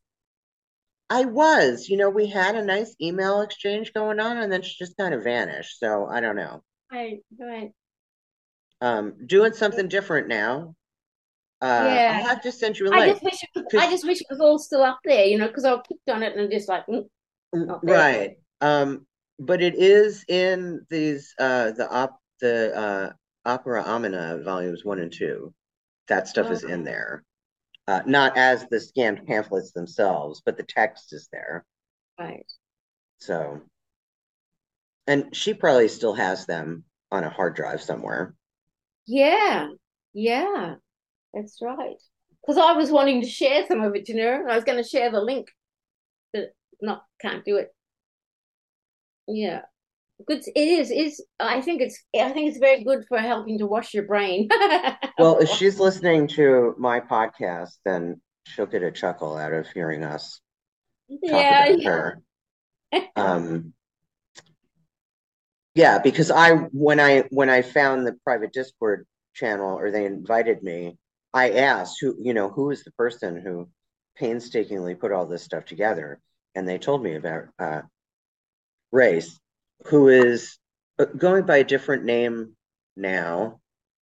I was, you know, we had a nice email exchange going on, and then she just kind of vanished. So I don't know. Right, right. Um, doing something different now. Uh, Yeah. I'll have to send you a I link. just wish it was, I just wish it was all still up there, you know, because I clicked on it and just like, mm, there. Right. Um, but it is in these uh the op the uh Opera Omnia volumes one and two. That stuff is in Oh. there. Uh, not as the scanned pamphlets themselves, but the text is there. right. So, and she probably still has them on a hard drive somewhere. Yeah, yeah, that's right. Because I was wanting to share some of it, you know, I was going to share the link, but not can't do it. Yeah, good. It is. Is I think it's. I think it's very good for helping to wash your brain. Well, if she's listening to my podcast, then she'll get a chuckle out of hearing us talk yeah, about yeah. her. Um, yeah, because I when I when I found the private Discord channel or they invited me, I asked who you know who is the person who painstakingly put all this stuff together, and they told me about uh, Race, who is uh, going by a different name now,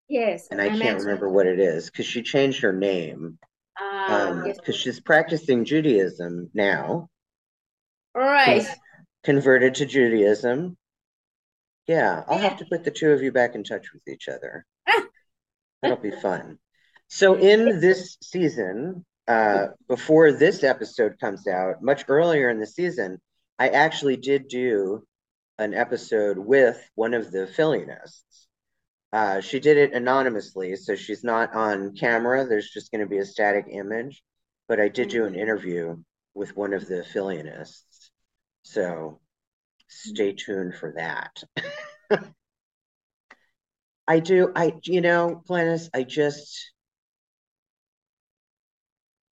Yes, and I can't imagine. remember what it is because she changed her name Ah, um yes. because she's practicing Judaism now. All right. converted to Judaism. Yeah, I'll have to put the two of you back in touch with each other. That'll be fun. So in this season, uh, before this episode comes out, much earlier in the season, I actually did do an episode with one of the Filianists. Uh, she did it anonymously, so she's not on camera. There's just going to be a static image, but I did do an interview with one of the Filianists. So stay tuned for that. I do, I, you know, Glenys, I just,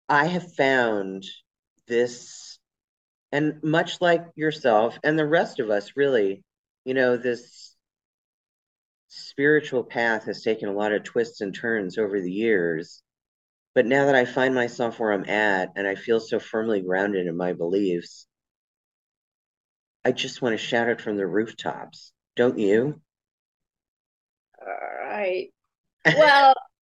I have found this, and much like yourself and the rest of us, really, you know, this spiritual path has taken a lot of twists and turns over the years. But now that I find myself where I'm at and I feel so firmly grounded in my beliefs, I just want to shout it from the rooftops. Don't you? All right. Well,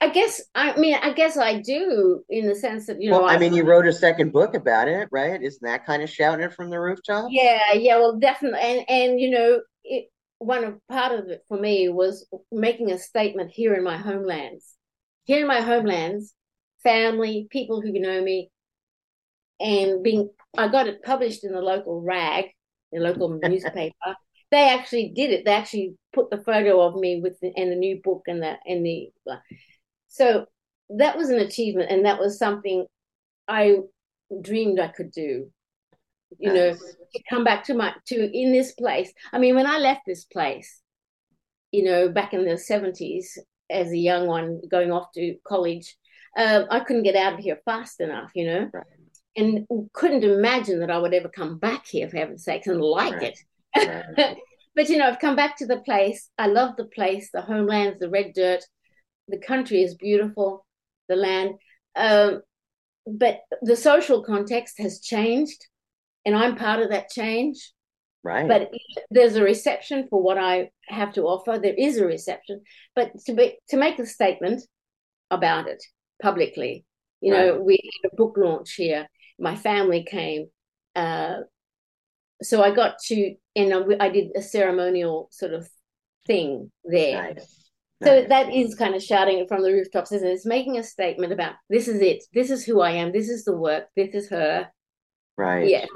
I guess I mean I guess I do in the sense that you know Well, I I, mean, you wrote a second book about it, right? Isn't that kind of shouting it from the rooftops? yeah yeah well definitely and and you know it one of part of it for me was making a statement here in my homelands here in my homelands family people who know me and being I got it published in the local rag the local newspaper they actually did it they actually put the photo of me with the, and the new book and the and the so that was an achievement and that was something I dreamed I could do you know to come back to my to in this place I mean when I left this place you know back in the 70s as a young one going off to college um, I couldn't get out of here fast enough you know Right. and couldn't imagine that I would ever come back here for heaven's sakes and like Right. it Right. but you know, I've come back to the place. I love the place, the homelands, the red dirt. The country is beautiful, the land. Um, but the social context has changed, and I'm part of that change. Right. But there's a reception for what I have to offer. There is a reception, but to be to make a statement about it publicly, you know, Right. we had a book launch here. My family came. Uh, so I got to, and I I did a ceremonial sort of thing there. Nice. So that is kind of shouting it from the rooftops, isn't it? It's making a statement about this is it, this is who I am, this is the work, this is her. Right. Yeah,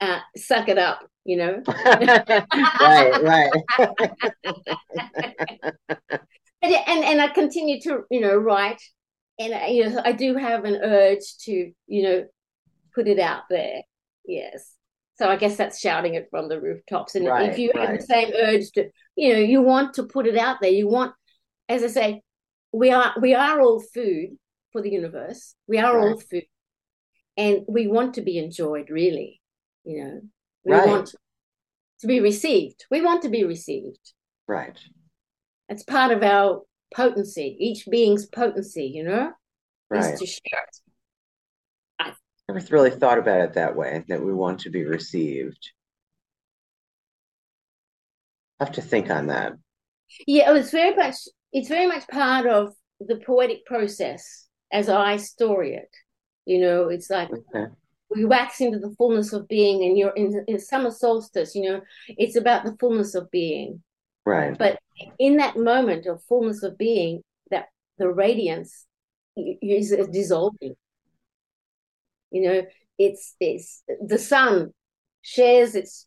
uh, suck it up, you know. right, right. And and and I continue to you know write, and you know I do have an urge to you know put it out there. Yes. So I guess that's shouting it from the rooftops. And Right, if you have the same urge to, you know, you want to put it out there. You want, as I say, we are we are all food for the universe. We are all food, and we want to be enjoyed. Really, you know, we Right. want to be received. We want to be received. Right. It's part of our potency. Each being's potency, you know, Right. is to share it. Never really thought about it that way, that we want to be received. I have to think on that. Yeah, it's very much it's very much part of the poetic process as I story it. You know, it's like Okay. we wax into the fullness of being, and you're in, in summer solstice. You know, it's about the fullness of being. Right. But in that moment of fullness of being, that the radiance is dissolving. You know, it's it's the sun shares its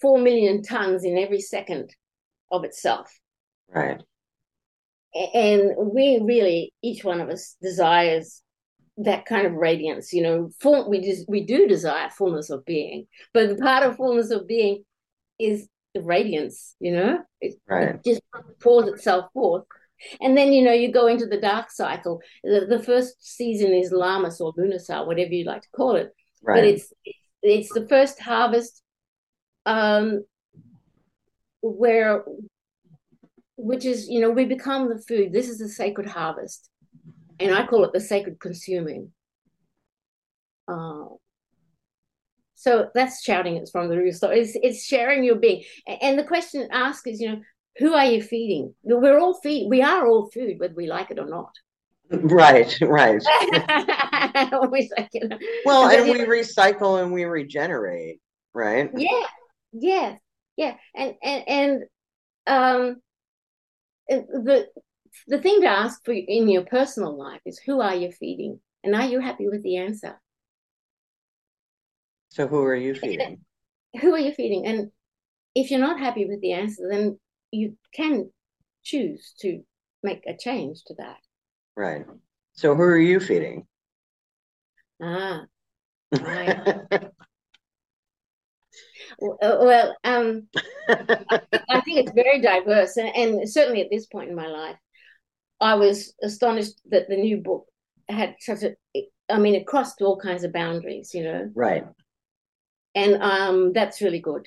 four million tons in every second of itself. Right. And we really each one of us desires that kind of radiance you know full we just we do desire fullness of being but the part of fullness of being is the radiance you know it, Right. it just pours itself forth and then you know you go into the dark cycle. The, the first season is Lammas or lunasa whatever you like to call it. But it's it's the first harvest um where which is you know we become the food. This is the sacred harvest. And i call it the sacred consuming. Uh, so that's shouting it's from the roof so it's it's sharing your being. And the question asked is you know who are you feeding we're all feed we are all food whether we like it or not Right. Right. always like you know Well, and we recycle and we regenerate, right? yeah yeah yeah and and and um the the thing to ask for in your personal life is who are you feeding and are you happy with the answer So who are you feeding? who are you feeding and if you're not happy with the answer then you can choose to make a change to that Right. So who are you feeding? ah right. well um I think it's very diverse, and, and certainly at this point in my life, I was astonished that the new book had such a. I mean, it crossed all kinds of boundaries, you know, Right. and um, that's really good.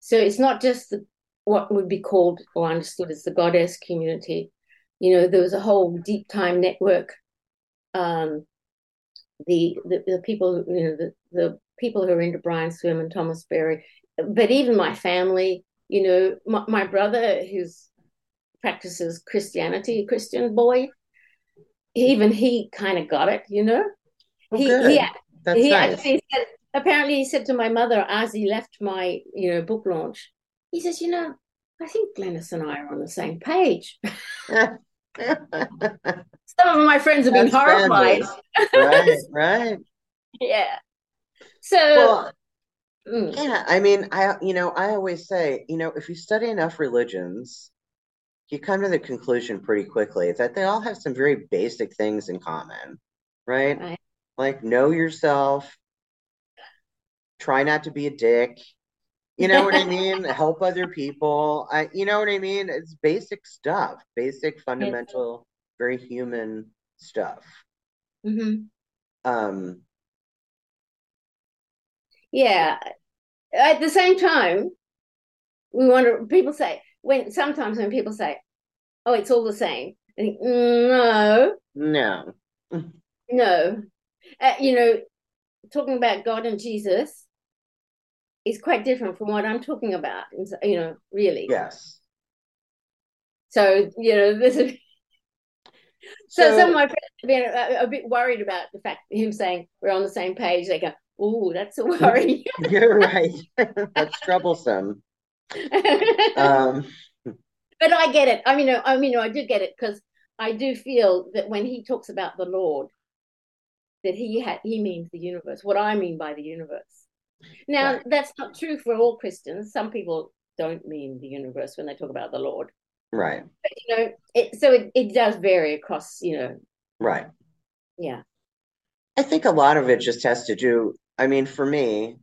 So it's not just the, what would be called or understood as the goddess community. You know, there was a whole deep time network um, the, the, the people you know the, the people who are into Brian Swimme and Thomas Berry, but even my family, you know, my, my brother who's practices Christianity, a Christian boy, even he kind of got it, you know. Oh, he good. he, That's he nice. actually said, apparently he said to my mother as he left my you know book launch, he says, you know, I think Glenys and I are on the same page. Some of my friends have been That's horrified. right, right. yeah. So Well, mm, yeah, I mean, I you know, I always say, you know, if you study enough religions, you come to the conclusion pretty quickly that they all have some very basic things in common, right? Right. Like know yourself, try not to be a dick. You know what I mean? Help other people. I, you know what I mean? It's basic stuff, basic, fundamental, very human stuff. mhm. Um, yeah. At the same time, we wonder. People say when sometimes when people say, "Oh, it's all the same," I think no, no. no. Uh, you know, talking about God and Jesus is quite different from what I'm talking about. You know, really. Yes. So you know, this is. So, So, some of my friends have been a, a bit worried about the fact him saying we're on the same page. They go, "Oh, that's a worry." you're right. That's troublesome. Um, but I get it. I mean, I mean, I do get it because I do feel that when he talks about the Lord, that he had he means the universe. What I mean by the universe. Now, Right. that's not true for all Christians. Some people don't mean the universe when they talk about the Lord. right, But, you know, it, so it, it does vary across. You know, right. yeah, I think a lot of it just has to do, I mean, for me,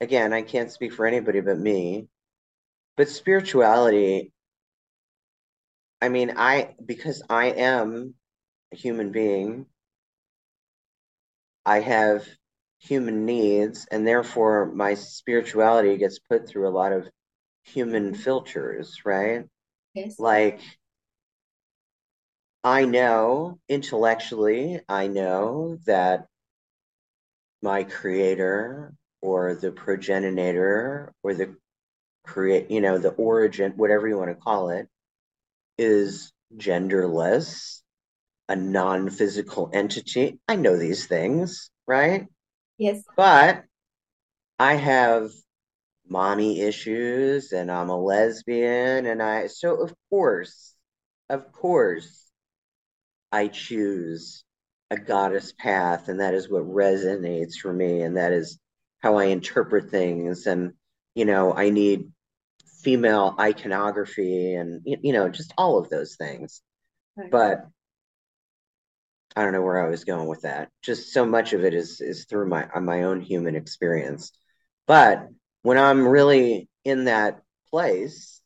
again, I can't speak for anybody but me, but spirituality, I mean, I, because I am a human being, I have human needs, and therefore my spirituality gets put through a lot of human filters, right? yes, Like, I know intellectually, I know that my creator or the progenitor or the create, you know, the origin, whatever you want to call it, is genderless, a non-physical entity. I know these things, right? Yes, But I have mommy issues and I'm a lesbian and I so of course, of course, I choose a goddess path and that is what resonates for me and that is how I interpret things and you know, I need female iconography and you know, just all of those things. Right. But I don't know where I was going with that. Just so much of it is is through my on my own human experience. But when I'm really in that place,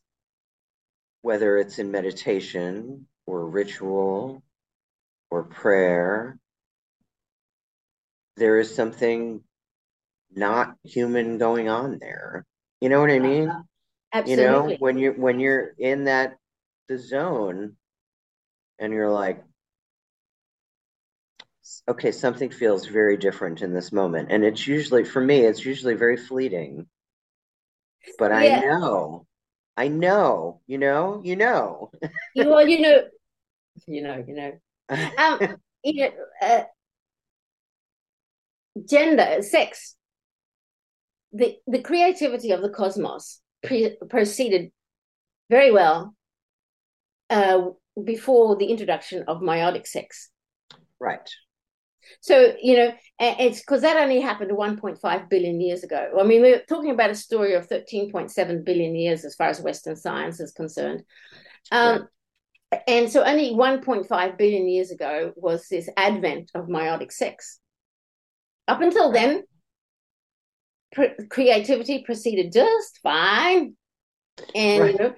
whether it's in meditation or ritual or prayer, there is something not human going on there. You know what I mean? Absolutely. You know, when you're when you're in that the zone and you're like, okay, something feels very different in this moment. And it's usually, for me, it's usually very fleeting. But I know, I know, you know, you know. You, well, you know, you know, you know. Um, you know, uh, gender, sex, the the creativity of the cosmos pre- proceeded very well uh, before the introduction of meiotic sex. Right. So you know, it's because that only happened 1.5 billion years ago. I mean, we're talking about a story of 13.7 billion years as far as Western science is concerned. Um, And so only 1.5 billion years ago was this advent of meiotic sex. Up until then, pr- creativity proceeded just fine. And you know,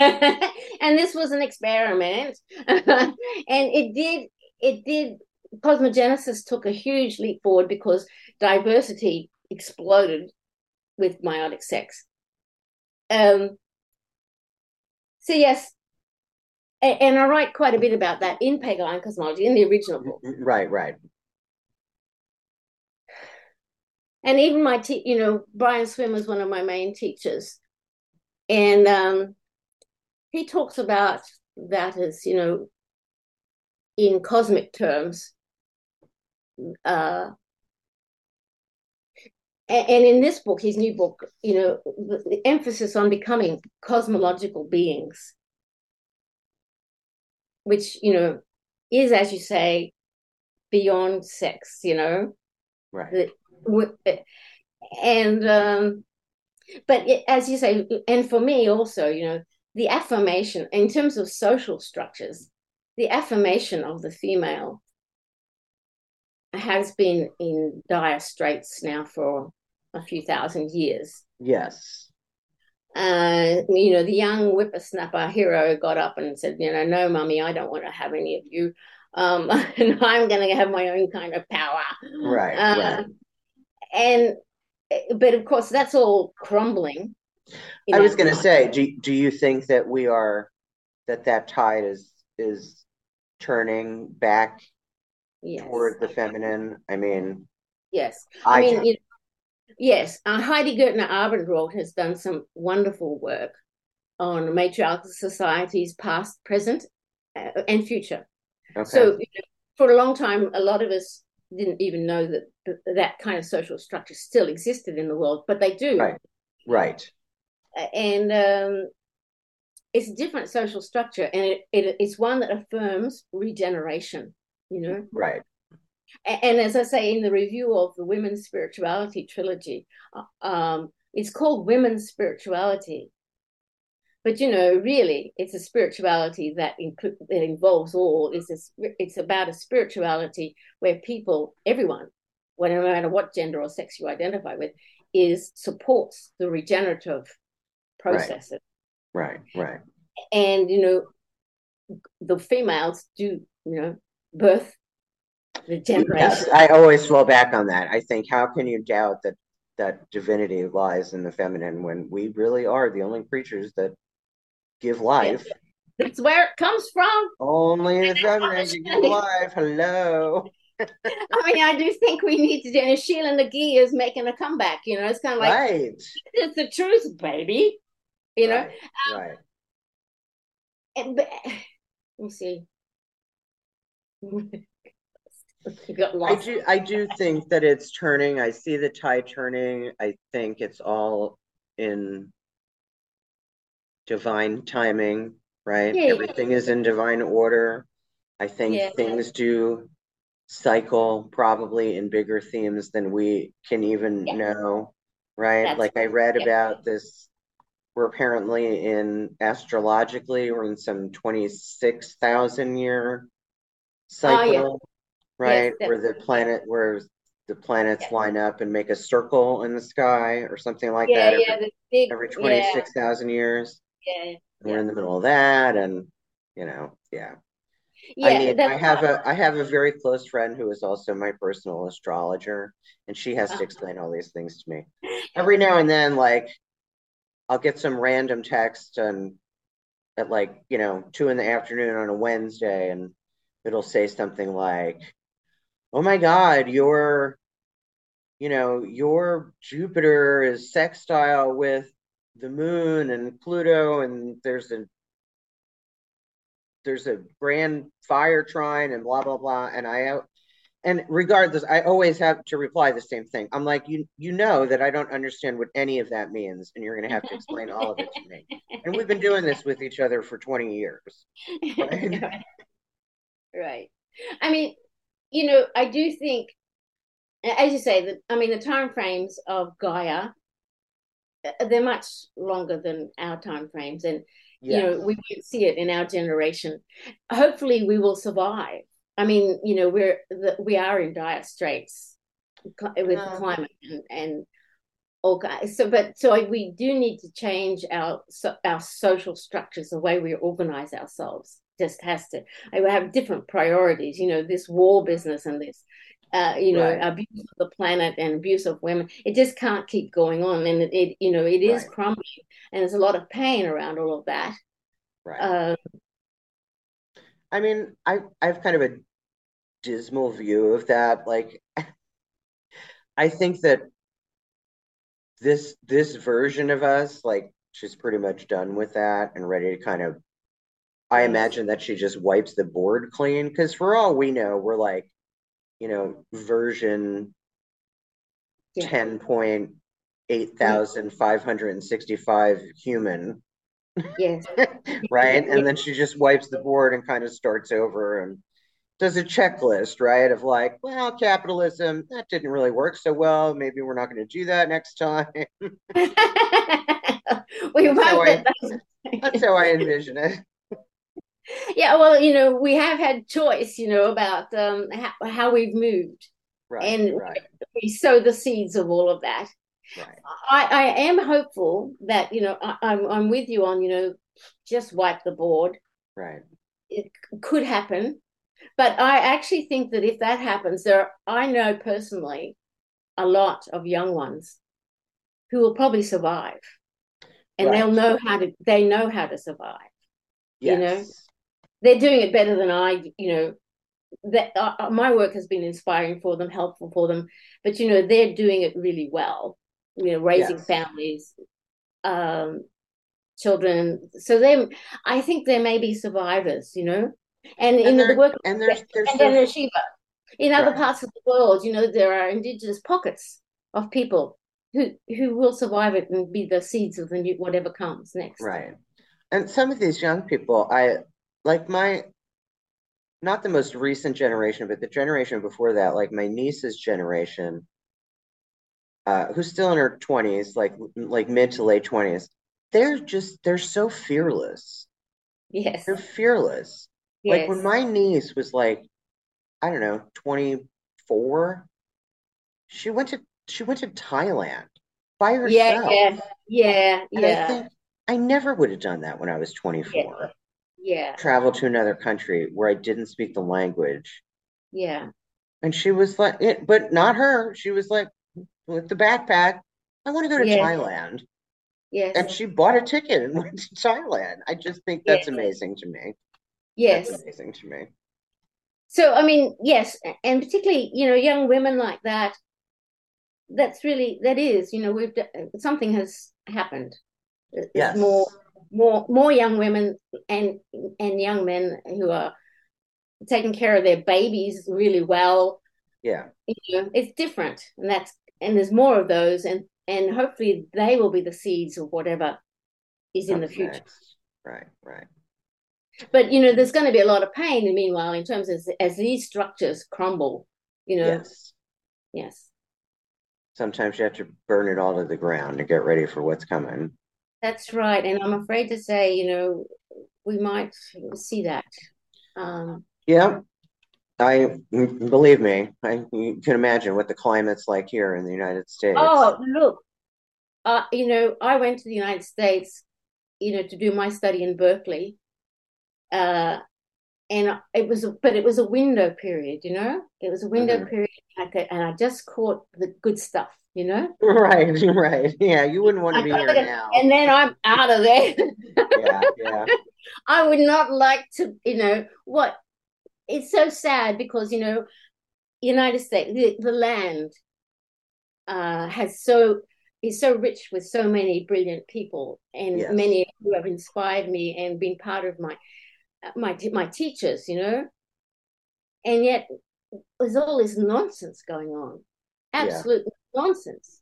and this was an experiment, and it did it did cosmogenesis took a huge leap forward because diversity exploded with meiotic sex. Um, so yes, and, and I write quite a bit about that in PaGaian Cosmology in the original book. Right, right. And even my, te- you know, Brian Swimme was one of my main teachers, and um, he talks about that as you know, in cosmic terms. Uh, and in this book, his new book, you know, the emphasis on becoming cosmological beings which you know is as you say beyond sex you know? Right. And um but as you say and for me also you know the affirmation in terms of social structures the affirmation of the female has been in dire straits now for a few thousand years yes uh, you know, the young whippersnapper hero got up and said, you know, no, mummy, I don't want to have any of you. Um, and I'm going to have my own kind of power. Right, uh, right. And, but of course, that's all crumbling. I was going to say, do, do you think that we are, that that tide is, is turning back yes. toward the feminine? I mean, yes. I, I mean, you know, Yes, uh, Heide Göttner-Abendroth has done some wonderful work on matriarchal societies, past, present, uh, and future. Okay. So, you know, for a long time, a lot of us didn't even know that that kind of social structure still existed in the world, but they do. Right. Right. And um, it's a different social structure, and it, it, it's one that affirms regeneration. You know. Right and as I say in the review of the Women's Spirituality trilogy, uh, um, it's called Women's Spirituality. But you know, really, it's a spirituality that, that involves all. It's a, it's about a spirituality where people, everyone, no matter what gender or sex you identify with, is supports the regenerative processes. Right, right. right. And you know, the females do you know birth the Yes, I always fall back on that. I think how can you doubt that that divinity lies in the feminine when we really are the only creatures that give life. That's where it comes from. Only the feminine can give life. Hello. I mean, I do think we need to do. And Sheela-na-gig is making a comeback. You know, it's kind of like right. it's the truth, baby. You know, right. Um, right. And, but, let me see. I do I do think that it's turning. I see the tide turning. I think it's all in divine timing, right? Yeah, Everything yeah. is in divine order. I think yeah. things do cycle probably in bigger themes than we can even know, right? That's like I read about this we're apparently in astrologically we're in some 26,000 year cycle. Oh, right? Yes, where the planet, where the planets yeah. line up and make a circle in the sky or something like yeah, that. Every, yeah, big, every 26,000 years. Yeah. We're in the middle of that. And, you know, yeah. Yeah, I mean, I have a I have a very close friend who is also my personal astrologer, and she has to uh-huh. explain all these things to me. Every now and then, like I'll get some random text and at like you know two in the afternoon on a Wednesday, and it'll say something like, oh my God, your, you know, your Jupiter is sextile with the moon and Pluto, and there's a there's a grand fire trine and blah blah blah. And I and regardless, I always have to reply the same thing. I'm like, you you know that I don't understand what any of that means, and you're gonna have to explain all of it to me. And we've been doing this with each other for 20 years. Right? Right. I mean, you know, I do think, as you say, that I mean, the time frames of Gaia, uh, they're much longer than our time frames, and yes. you know, we won't see it in our generation. Hopefully, we will survive. I mean, you know, we're the, we are in dire straits with um, climate and, and okay so but so we do need to change our so, our social structures the way we organize ourselves just has to I have different priorities you know this war business and this uh, you know right. abuse of the planet and abuse of women it just can't keep going on and it, it you know it is right. crumbling and there's a lot of pain around all of that right um, I mean, I I have kind of a dismal view of that. Like, I think that this this version of us, like, she's pretty much done with that and ready to kind of. I imagine that she just wipes the board clean because for all we know, we're like, you know, version Yeah. ten point eight thousand five hundred and sixty five human, Yes. right? And then she just wipes the board and kind of starts over and does a checklist, right? Of like, well, capitalism, that didn't really work so well. Maybe we're not going to do that next time. we That's how I- That's how I envision it. Yeah well you know we have had choice you know about um how, how we've moved Right, And- right, we sow the seeds of all of that right. i i am hopeful that you know I, i'm i'm with you on you know just wipe the board Right. It could happen but i actually think that if that happens there i know personally a lot of young ones who will probably survive and Right. they'll know how to they know how to survive You know? They're doing it better than I, you know, that uh, my work has been inspiring for them, helpful for them, but you know, they're doing it really well, you know, raising Yes. families, um, children. So they, I think there may be survivors, you know, and, And in the work, And there's there's and there's Shiva. In other Right. parts of the world, you know, there are indigenous pockets of people who who will survive it and be the seeds of the new whatever comes next. right. And some of these young people, I like my not the most recent generation, but the generation before that, like my niece's generation, uh, who's still in her 20s, like like mid to late 20s, they're just they're so fearless. Yes. They're fearless. Like when my niece was like, I don't know, 24, she went to she went to Thailand by herself. yeah, yeah, yeah, And I think I never would have done that when I was 24. Yeah, Travel to another country where I didn't speak the language. yeah. And she was like, it, but not her. She was like, with the backpack, I want to go to Yeah. Thailand. Yes. And she bought a ticket and went to Thailand. I just think that's Yeah. amazing to me. yes. That's amazing to me. So I mean, yes, and particularly you know young women like that. That's really that is you know we've something has happened. There's Yes. more more more young women and and young men who are taking care of their babies really well. Yeah. You know, it's different, and that's and there's more of those, and and hopefully they will be the seeds of whatever is in the future. Right, right. But you know, there's going to be a lot of pain. And meanwhile, in terms of as these structures crumble, you know, Yes. yes, Sometimes you have to burn it all to the ground to get ready for what's coming. That's right. And I'm afraid to say, you know, we might see that. Um, Yeah. I believe me, I you can imagine what the climate's like here in the United States. oh, look, uh, you know, I went to the United States, you know, to do my study in Berkeley. Uh, and it was, but it was a window period, you know, it was a window Mhm. period, I could, and I just caught the good stuff, you know. Right, right. Yeah, you wouldn't want to be here now. And then I'm out of there. Yeah, yeah. I would not like to, you know, what it's so sad because, you know, United States, the, the land uh, has so is so rich with so many brilliant people and Yes. many who have inspired me and been part of my my my teachers, you know. And yet there's all this nonsense going on. Absolute nonsense.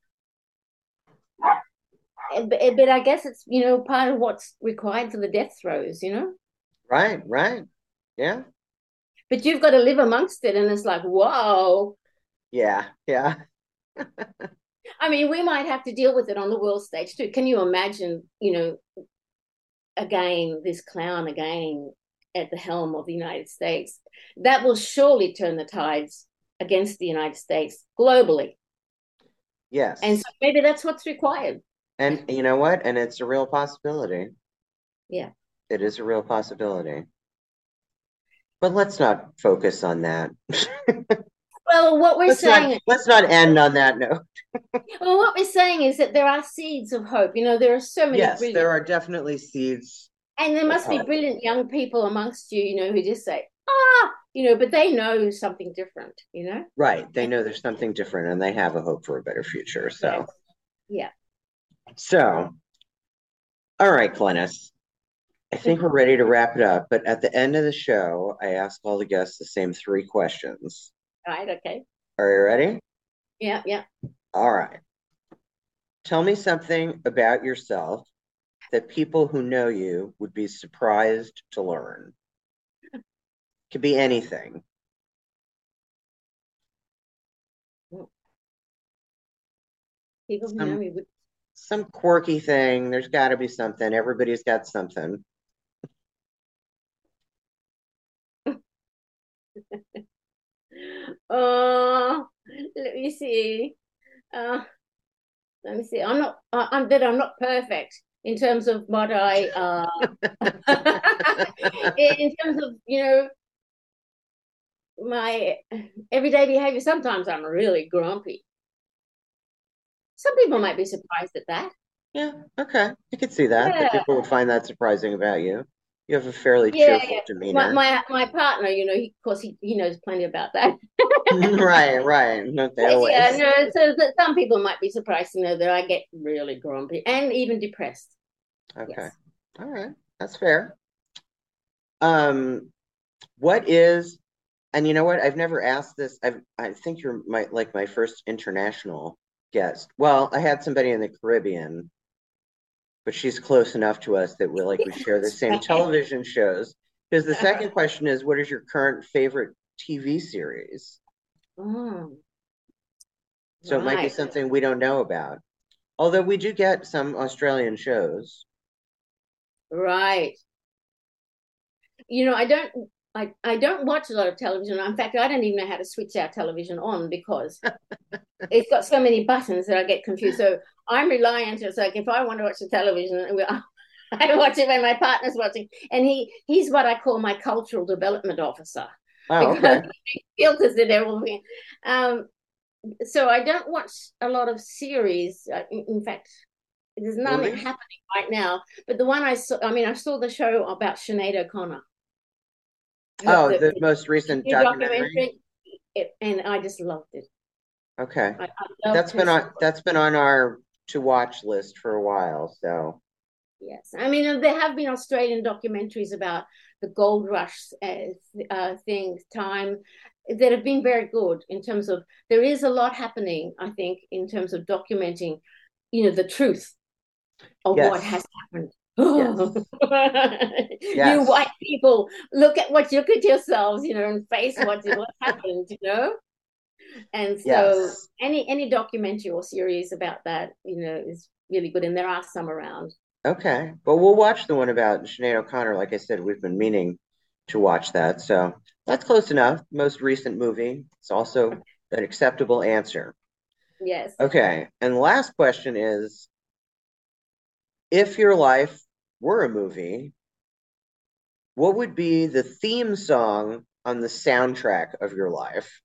But, but I guess it's, you know, part of what's required for the death throes, you know. Right, right. Yeah, But you've got to live amongst it, and it's like, whoa. yeah, yeah. I mean, we might have to deal with it on the world stage too. Can you imagine, you know, again, this clown again at the helm of the United States? That will surely turn the tides against the United States globally. Yes. And so maybe that's what's required. And you know what? And it's a real possibility. Yeah. It is a real possibility. But let's not focus on that. Well, what we're Let's saying not, let's not end on that note. well, what we're saying is that there are seeds of hope. You know, there are so many Yes, brilliant there are definitely seeds And there must be brilliant young people amongst you, you know, who just say, ah, you know, but they know something different, you know? Right. They know there's something different and they have a hope for a better future. So, yeah. So, all right, Glenys. I think we're ready to wrap it up. But at the end of the show, I ask all the guests the same three questions. All right. Okay. Are you ready? Yeah. Yeah. All right. Tell me something about yourself that people who know you would be surprised to learn. Could be anything. People who know me would. Some quirky thing. There's got to be something. Everybody's got something. Oh, let me see. Uh, let me see. I'm not. I'm that I'm not perfect in terms of what I. Uh, in terms of you know my everyday behavior. Sometimes I'm really grumpy. Some people might be surprised at that. Yeah. Okay. I could see that. Yeah. people would find that surprising about you. You have a fairly yeah, cheerful yeah. demeanor. My, my, my partner, you know, he, of course, he, he knows plenty about that. right, right. yeah, no, so that some people might be surprised to know that I get really grumpy and even depressed. Okay, yes. all right, that's fair. Um, what is, and you know what? I've never asked this. I I think you're my like my first international guest. Well, I had somebody in the Caribbean but she's close enough to us that we like we share the same television shows. Because the second question is, what is your current favorite TV series? Mm. So it might be something we don't know about. Although we do get some Australian shows. Right. You know, I don't I, I don't watch a lot of television. In fact, I don't even know how to switch our television on because it's got so many buttons that I get confused. So I'm reliant. It's like if I want to watch the television, I watch it when my partner's watching, and he he's what I call my cultural development officer. Oh, okay. he filters it everything. Um, so I don't watch a lot of series. In fact, there's none really? happening right now. But the one I saw, I mean, I saw the show about Sinead O'Connor. Oh, the, the, the most recent documentary. documentary. It, and I just loved it. Okay, I, I that's been on that's been on our to watch list for a while. So yes, I mean there have been Australian documentaries about the gold rush uh, uh, thing time that have been very good in terms of there is a lot happening. I think in terms of documenting, you know, the truth of yes. what has happened Yes. yes. You white people, look at what look at yourselves, you know, and face what what happened, you know. And so, yes. any any documentary or series about that, you know, is really good, and there are some around. Okay, but we'll watch the one about Sinead O'Connor. Like I said, we've been meaning to watch that, so that's close enough. Most recent movie. It's also an acceptable answer. Yes. Okay, and the last question is if your life were a movie, what would be the theme song on the soundtrack of your life?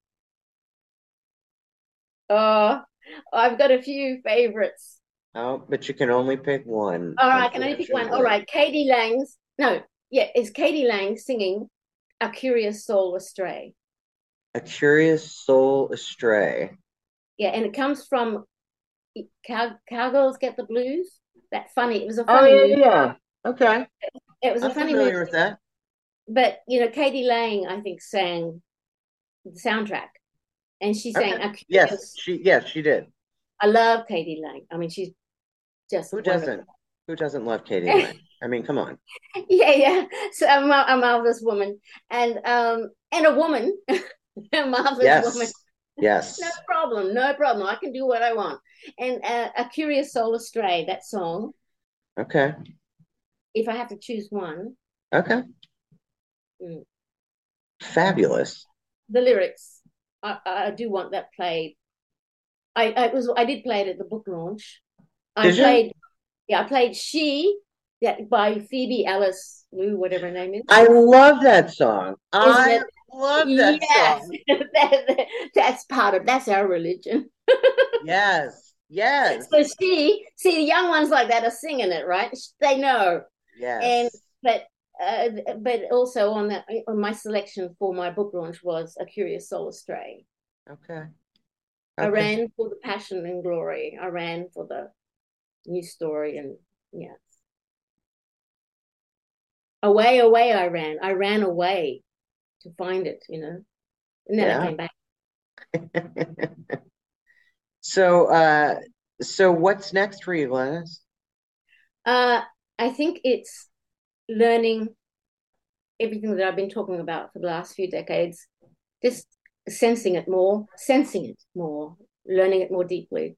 Uh, I've got a few favorites. Oh, but you can only pick one. All right, I can only pick one. All right, k.d. lang's. No, yeah, it's k.d. lang singing "A Curious Soul Astray." A Curious Soul Astray. Yeah, and it comes from Cow- Cowgirls Get the Blues. That funny. It was a oh, funny. Oh yeah, yeah. Okay. It, was I'm a funny familiar movie. with that. But you know, k.d. lang, I think, sang the soundtrack, and she sang. Okay. Yes, she yes she did. I love k.d. lang. I mean, she's just who wonderful. doesn't who doesn't love k.d. lang? I mean, come on. Yeah, yeah. So I'm a, a marvelous woman, and um, and a woman, a marvelous yes. woman. Yes. no problem. No problem. I can do what I want. And uh, a curious soul astray. That song. Okay if I have to choose one. Okay. Mm. Fabulous. The lyrics. I, I do want that played. I, I was I did play it at the book launch. I did played you? yeah, I played She that by Phoebe Alice Lou, whatever her name is. I love that song. I that, love that yes, song. that, that's part of that's our religion. yes. Yes. So she see the young ones like that are singing it, right? They know. Yes. And but uh, but also on that on my selection for my book launch was a curious soul astray okay. okay. i ran for the passion and glory i ran for the new story and yes away away i ran i ran away to find it you know and then yeah. i came back so uh so what's next for you Glenys? uh i think it's learning everything that i've been talking about for the last few decades just sensing it more sensing it more learning it more deeply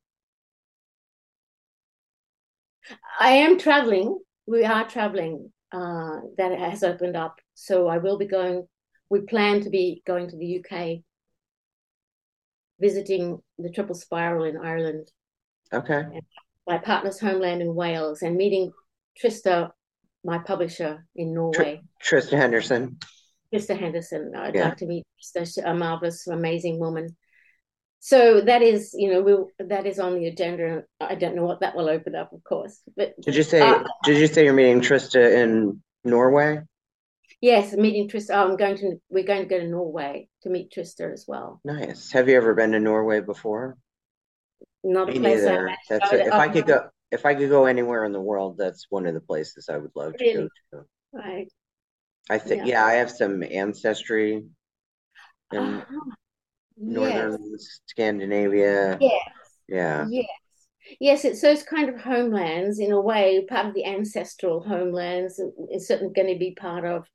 i am traveling we are traveling uh, that has opened up. So I will be going. We plan to be going to the UK, visiting the Triple Spiral in Ireland. Okay. My partner's homeland in Wales, and meeting Trista, my publisher in Norway. Tr- Trista Hendren. Trista Hendren. I'd yeah. like to meet Trista, a marvelous, amazing woman so that is you know we'll that is on the agenda i don't know what that will open up of course but did you say uh, did you say you're meeting trista in norway yes meeting trista oh, i'm going to we're going to go to norway to meet trista as well nice have you ever been to norway before not a place neither. I that's a, if i could go if i could go anywhere in the world that's one of the places i would love to really? go to right i think yeah. yeah. i have some ancestry in, uh-huh northern yes. Scandinavia. Yes. Yeah. Yes. Yes, it's those kind of homelands in a way, part of the ancestral homelands is certainly going to be part of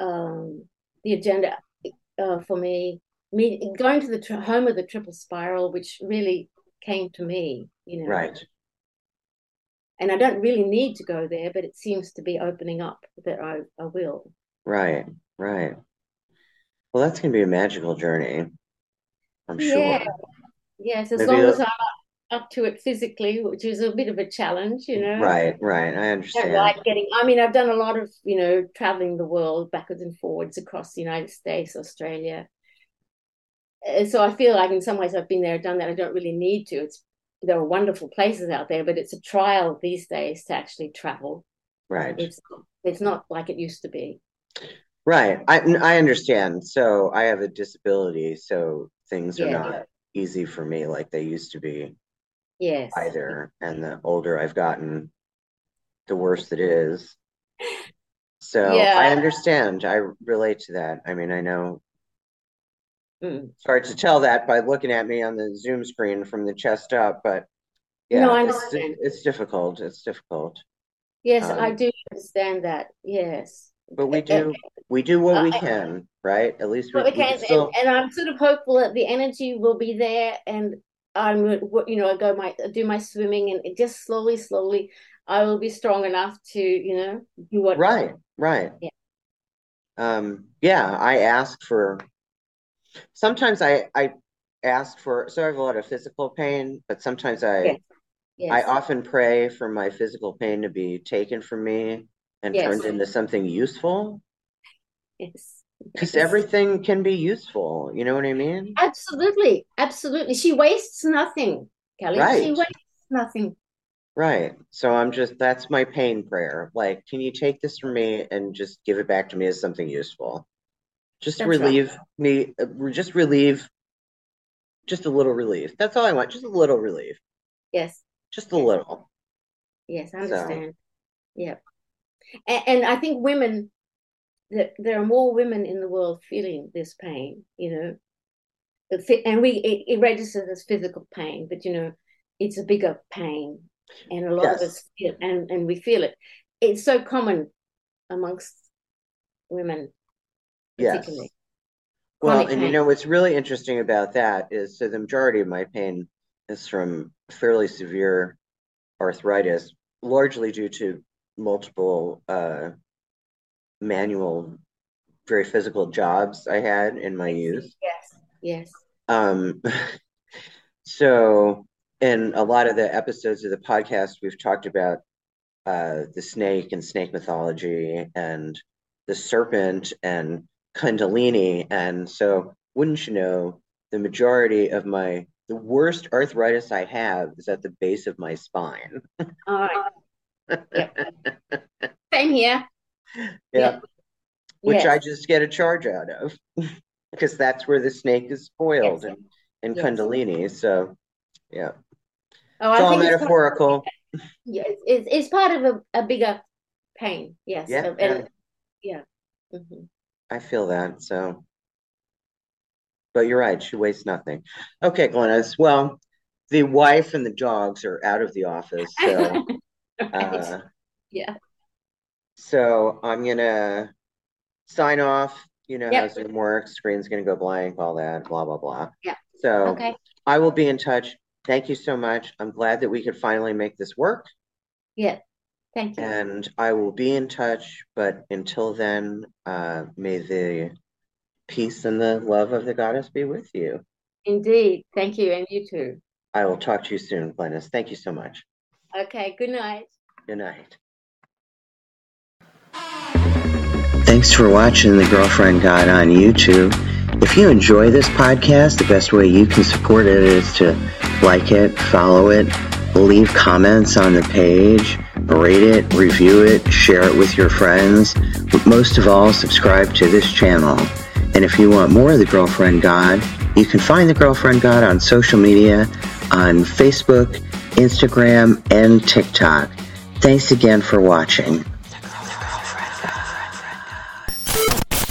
um, the agenda uh, for me. Me going to the tri- home of the triple spiral, which really came to me, you know. Right. And I don't really need to go there, but it seems to be opening up that I, I will. Right, right. Well, that's going to be a magical journey. I'm sure. Yes, as Maybe long as I'm up to it physically, which is a bit of a challenge, you know. Right, right. I understand. I like getting. I mean, I've done a lot of, you know, traveling the world backwards and forwards across the United States, Australia. So I feel like, in some ways, I've been there, done that. I don't really need to. It's there are wonderful places out there, but it's a trial these days to actually travel. Right. It's it's not like it used to be. Right. I I understand. So I have a disability, so things are not easy for me like they used to be. Yes. Either. And the older I've gotten, the worse it is. So yeah. I understand. I relate to that. I mean, I know. It's hard to tell that by looking at me on the Zoom screen from the chest up, but yeah, no. It's, it's difficult. It's difficult. Yes, um, I do understand that. Yes but we do we do what we can, right? At least we, we can. Still... and, and, I'm sort of hopeful that the energy will be there, and I'm you know I go my do my swimming, and just slowly, slowly, I will be strong enough to you know do what. Right, right. Yeah. Um. Yeah, I ask for. Sometimes I I ask for so I have a lot of physical pain, but sometimes I. Yes. Yes. I often pray for my physical pain to be taken from me and yes. turned into something useful. Yes. Because everything can be useful. You know what I mean? Absolutely. Absolutely. She wastes nothing, Kelly. Right. She wastes nothing. Right. So I'm just, that's my pain prayer. Like, can you take this from me and just give it back to me as something useful? Just that's relieve right. me, uh, just relieve, just a little relief. That's all I want. Just a little relief. Yes. Just a little. Yes, I understand. So, yep and, and I think women that there are more women in the world feeling this pain, you know, and we it, it, registers as physical pain, but you know, it's a bigger pain, and a lot yes. of us feel, and and we feel it. It's so common amongst women, particularly. Yes. Well, and pain. you know what's really interesting about that is so the majority of my pain is from fairly severe arthritis, largely due to multiple uh, manual, very physical jobs I had in my youth. Yes, yes. Um, so, in a lot of the episodes of the podcast, we've talked about uh, the snake and snake mythology and the serpent and Kundalini. And so, wouldn't you know, the majority of my the worst arthritis I have is at the base of my spine. All right. Yep. Same here. Yeah. yeah. Which yes. I just get a charge out of because that's where the snake is spoiled yes. in, in yes. Kundalini. So, yeah. Oh, it's I all metaphorical. yeah, it's, it's part of a, a bigger pain. Yes. Yeah. And, yeah. Mm-hmm. I feel that. So, but you're right. She wastes nothing. Okay, Glenys. Well, the wife and the dogs are out of the office. So, right. uh, yeah. So I'm gonna sign off. You know yep. how Zoom works. Screen's gonna go blank. All that. Blah blah blah. Yeah. So okay. I will be in touch. Thank you so much. I'm glad that we could finally make this work. Yeah. Thank you. And I will be in touch. But until then, uh, may the peace and the love of the goddess be with you. Indeed. Thank you. And you too. I will talk to you soon, Glenys. Thank you so much. Okay. Good night. Good night. Thanks for watching The Girlfriend God on YouTube. If you enjoy this podcast, the best way you can support it is to like it, follow it, leave comments on the page, rate it, review it, share it with your friends. But most of all, subscribe to this channel. And if you want more of The Girlfriend God, you can find The Girlfriend God on social media on Facebook, Instagram, and TikTok. Thanks again for watching.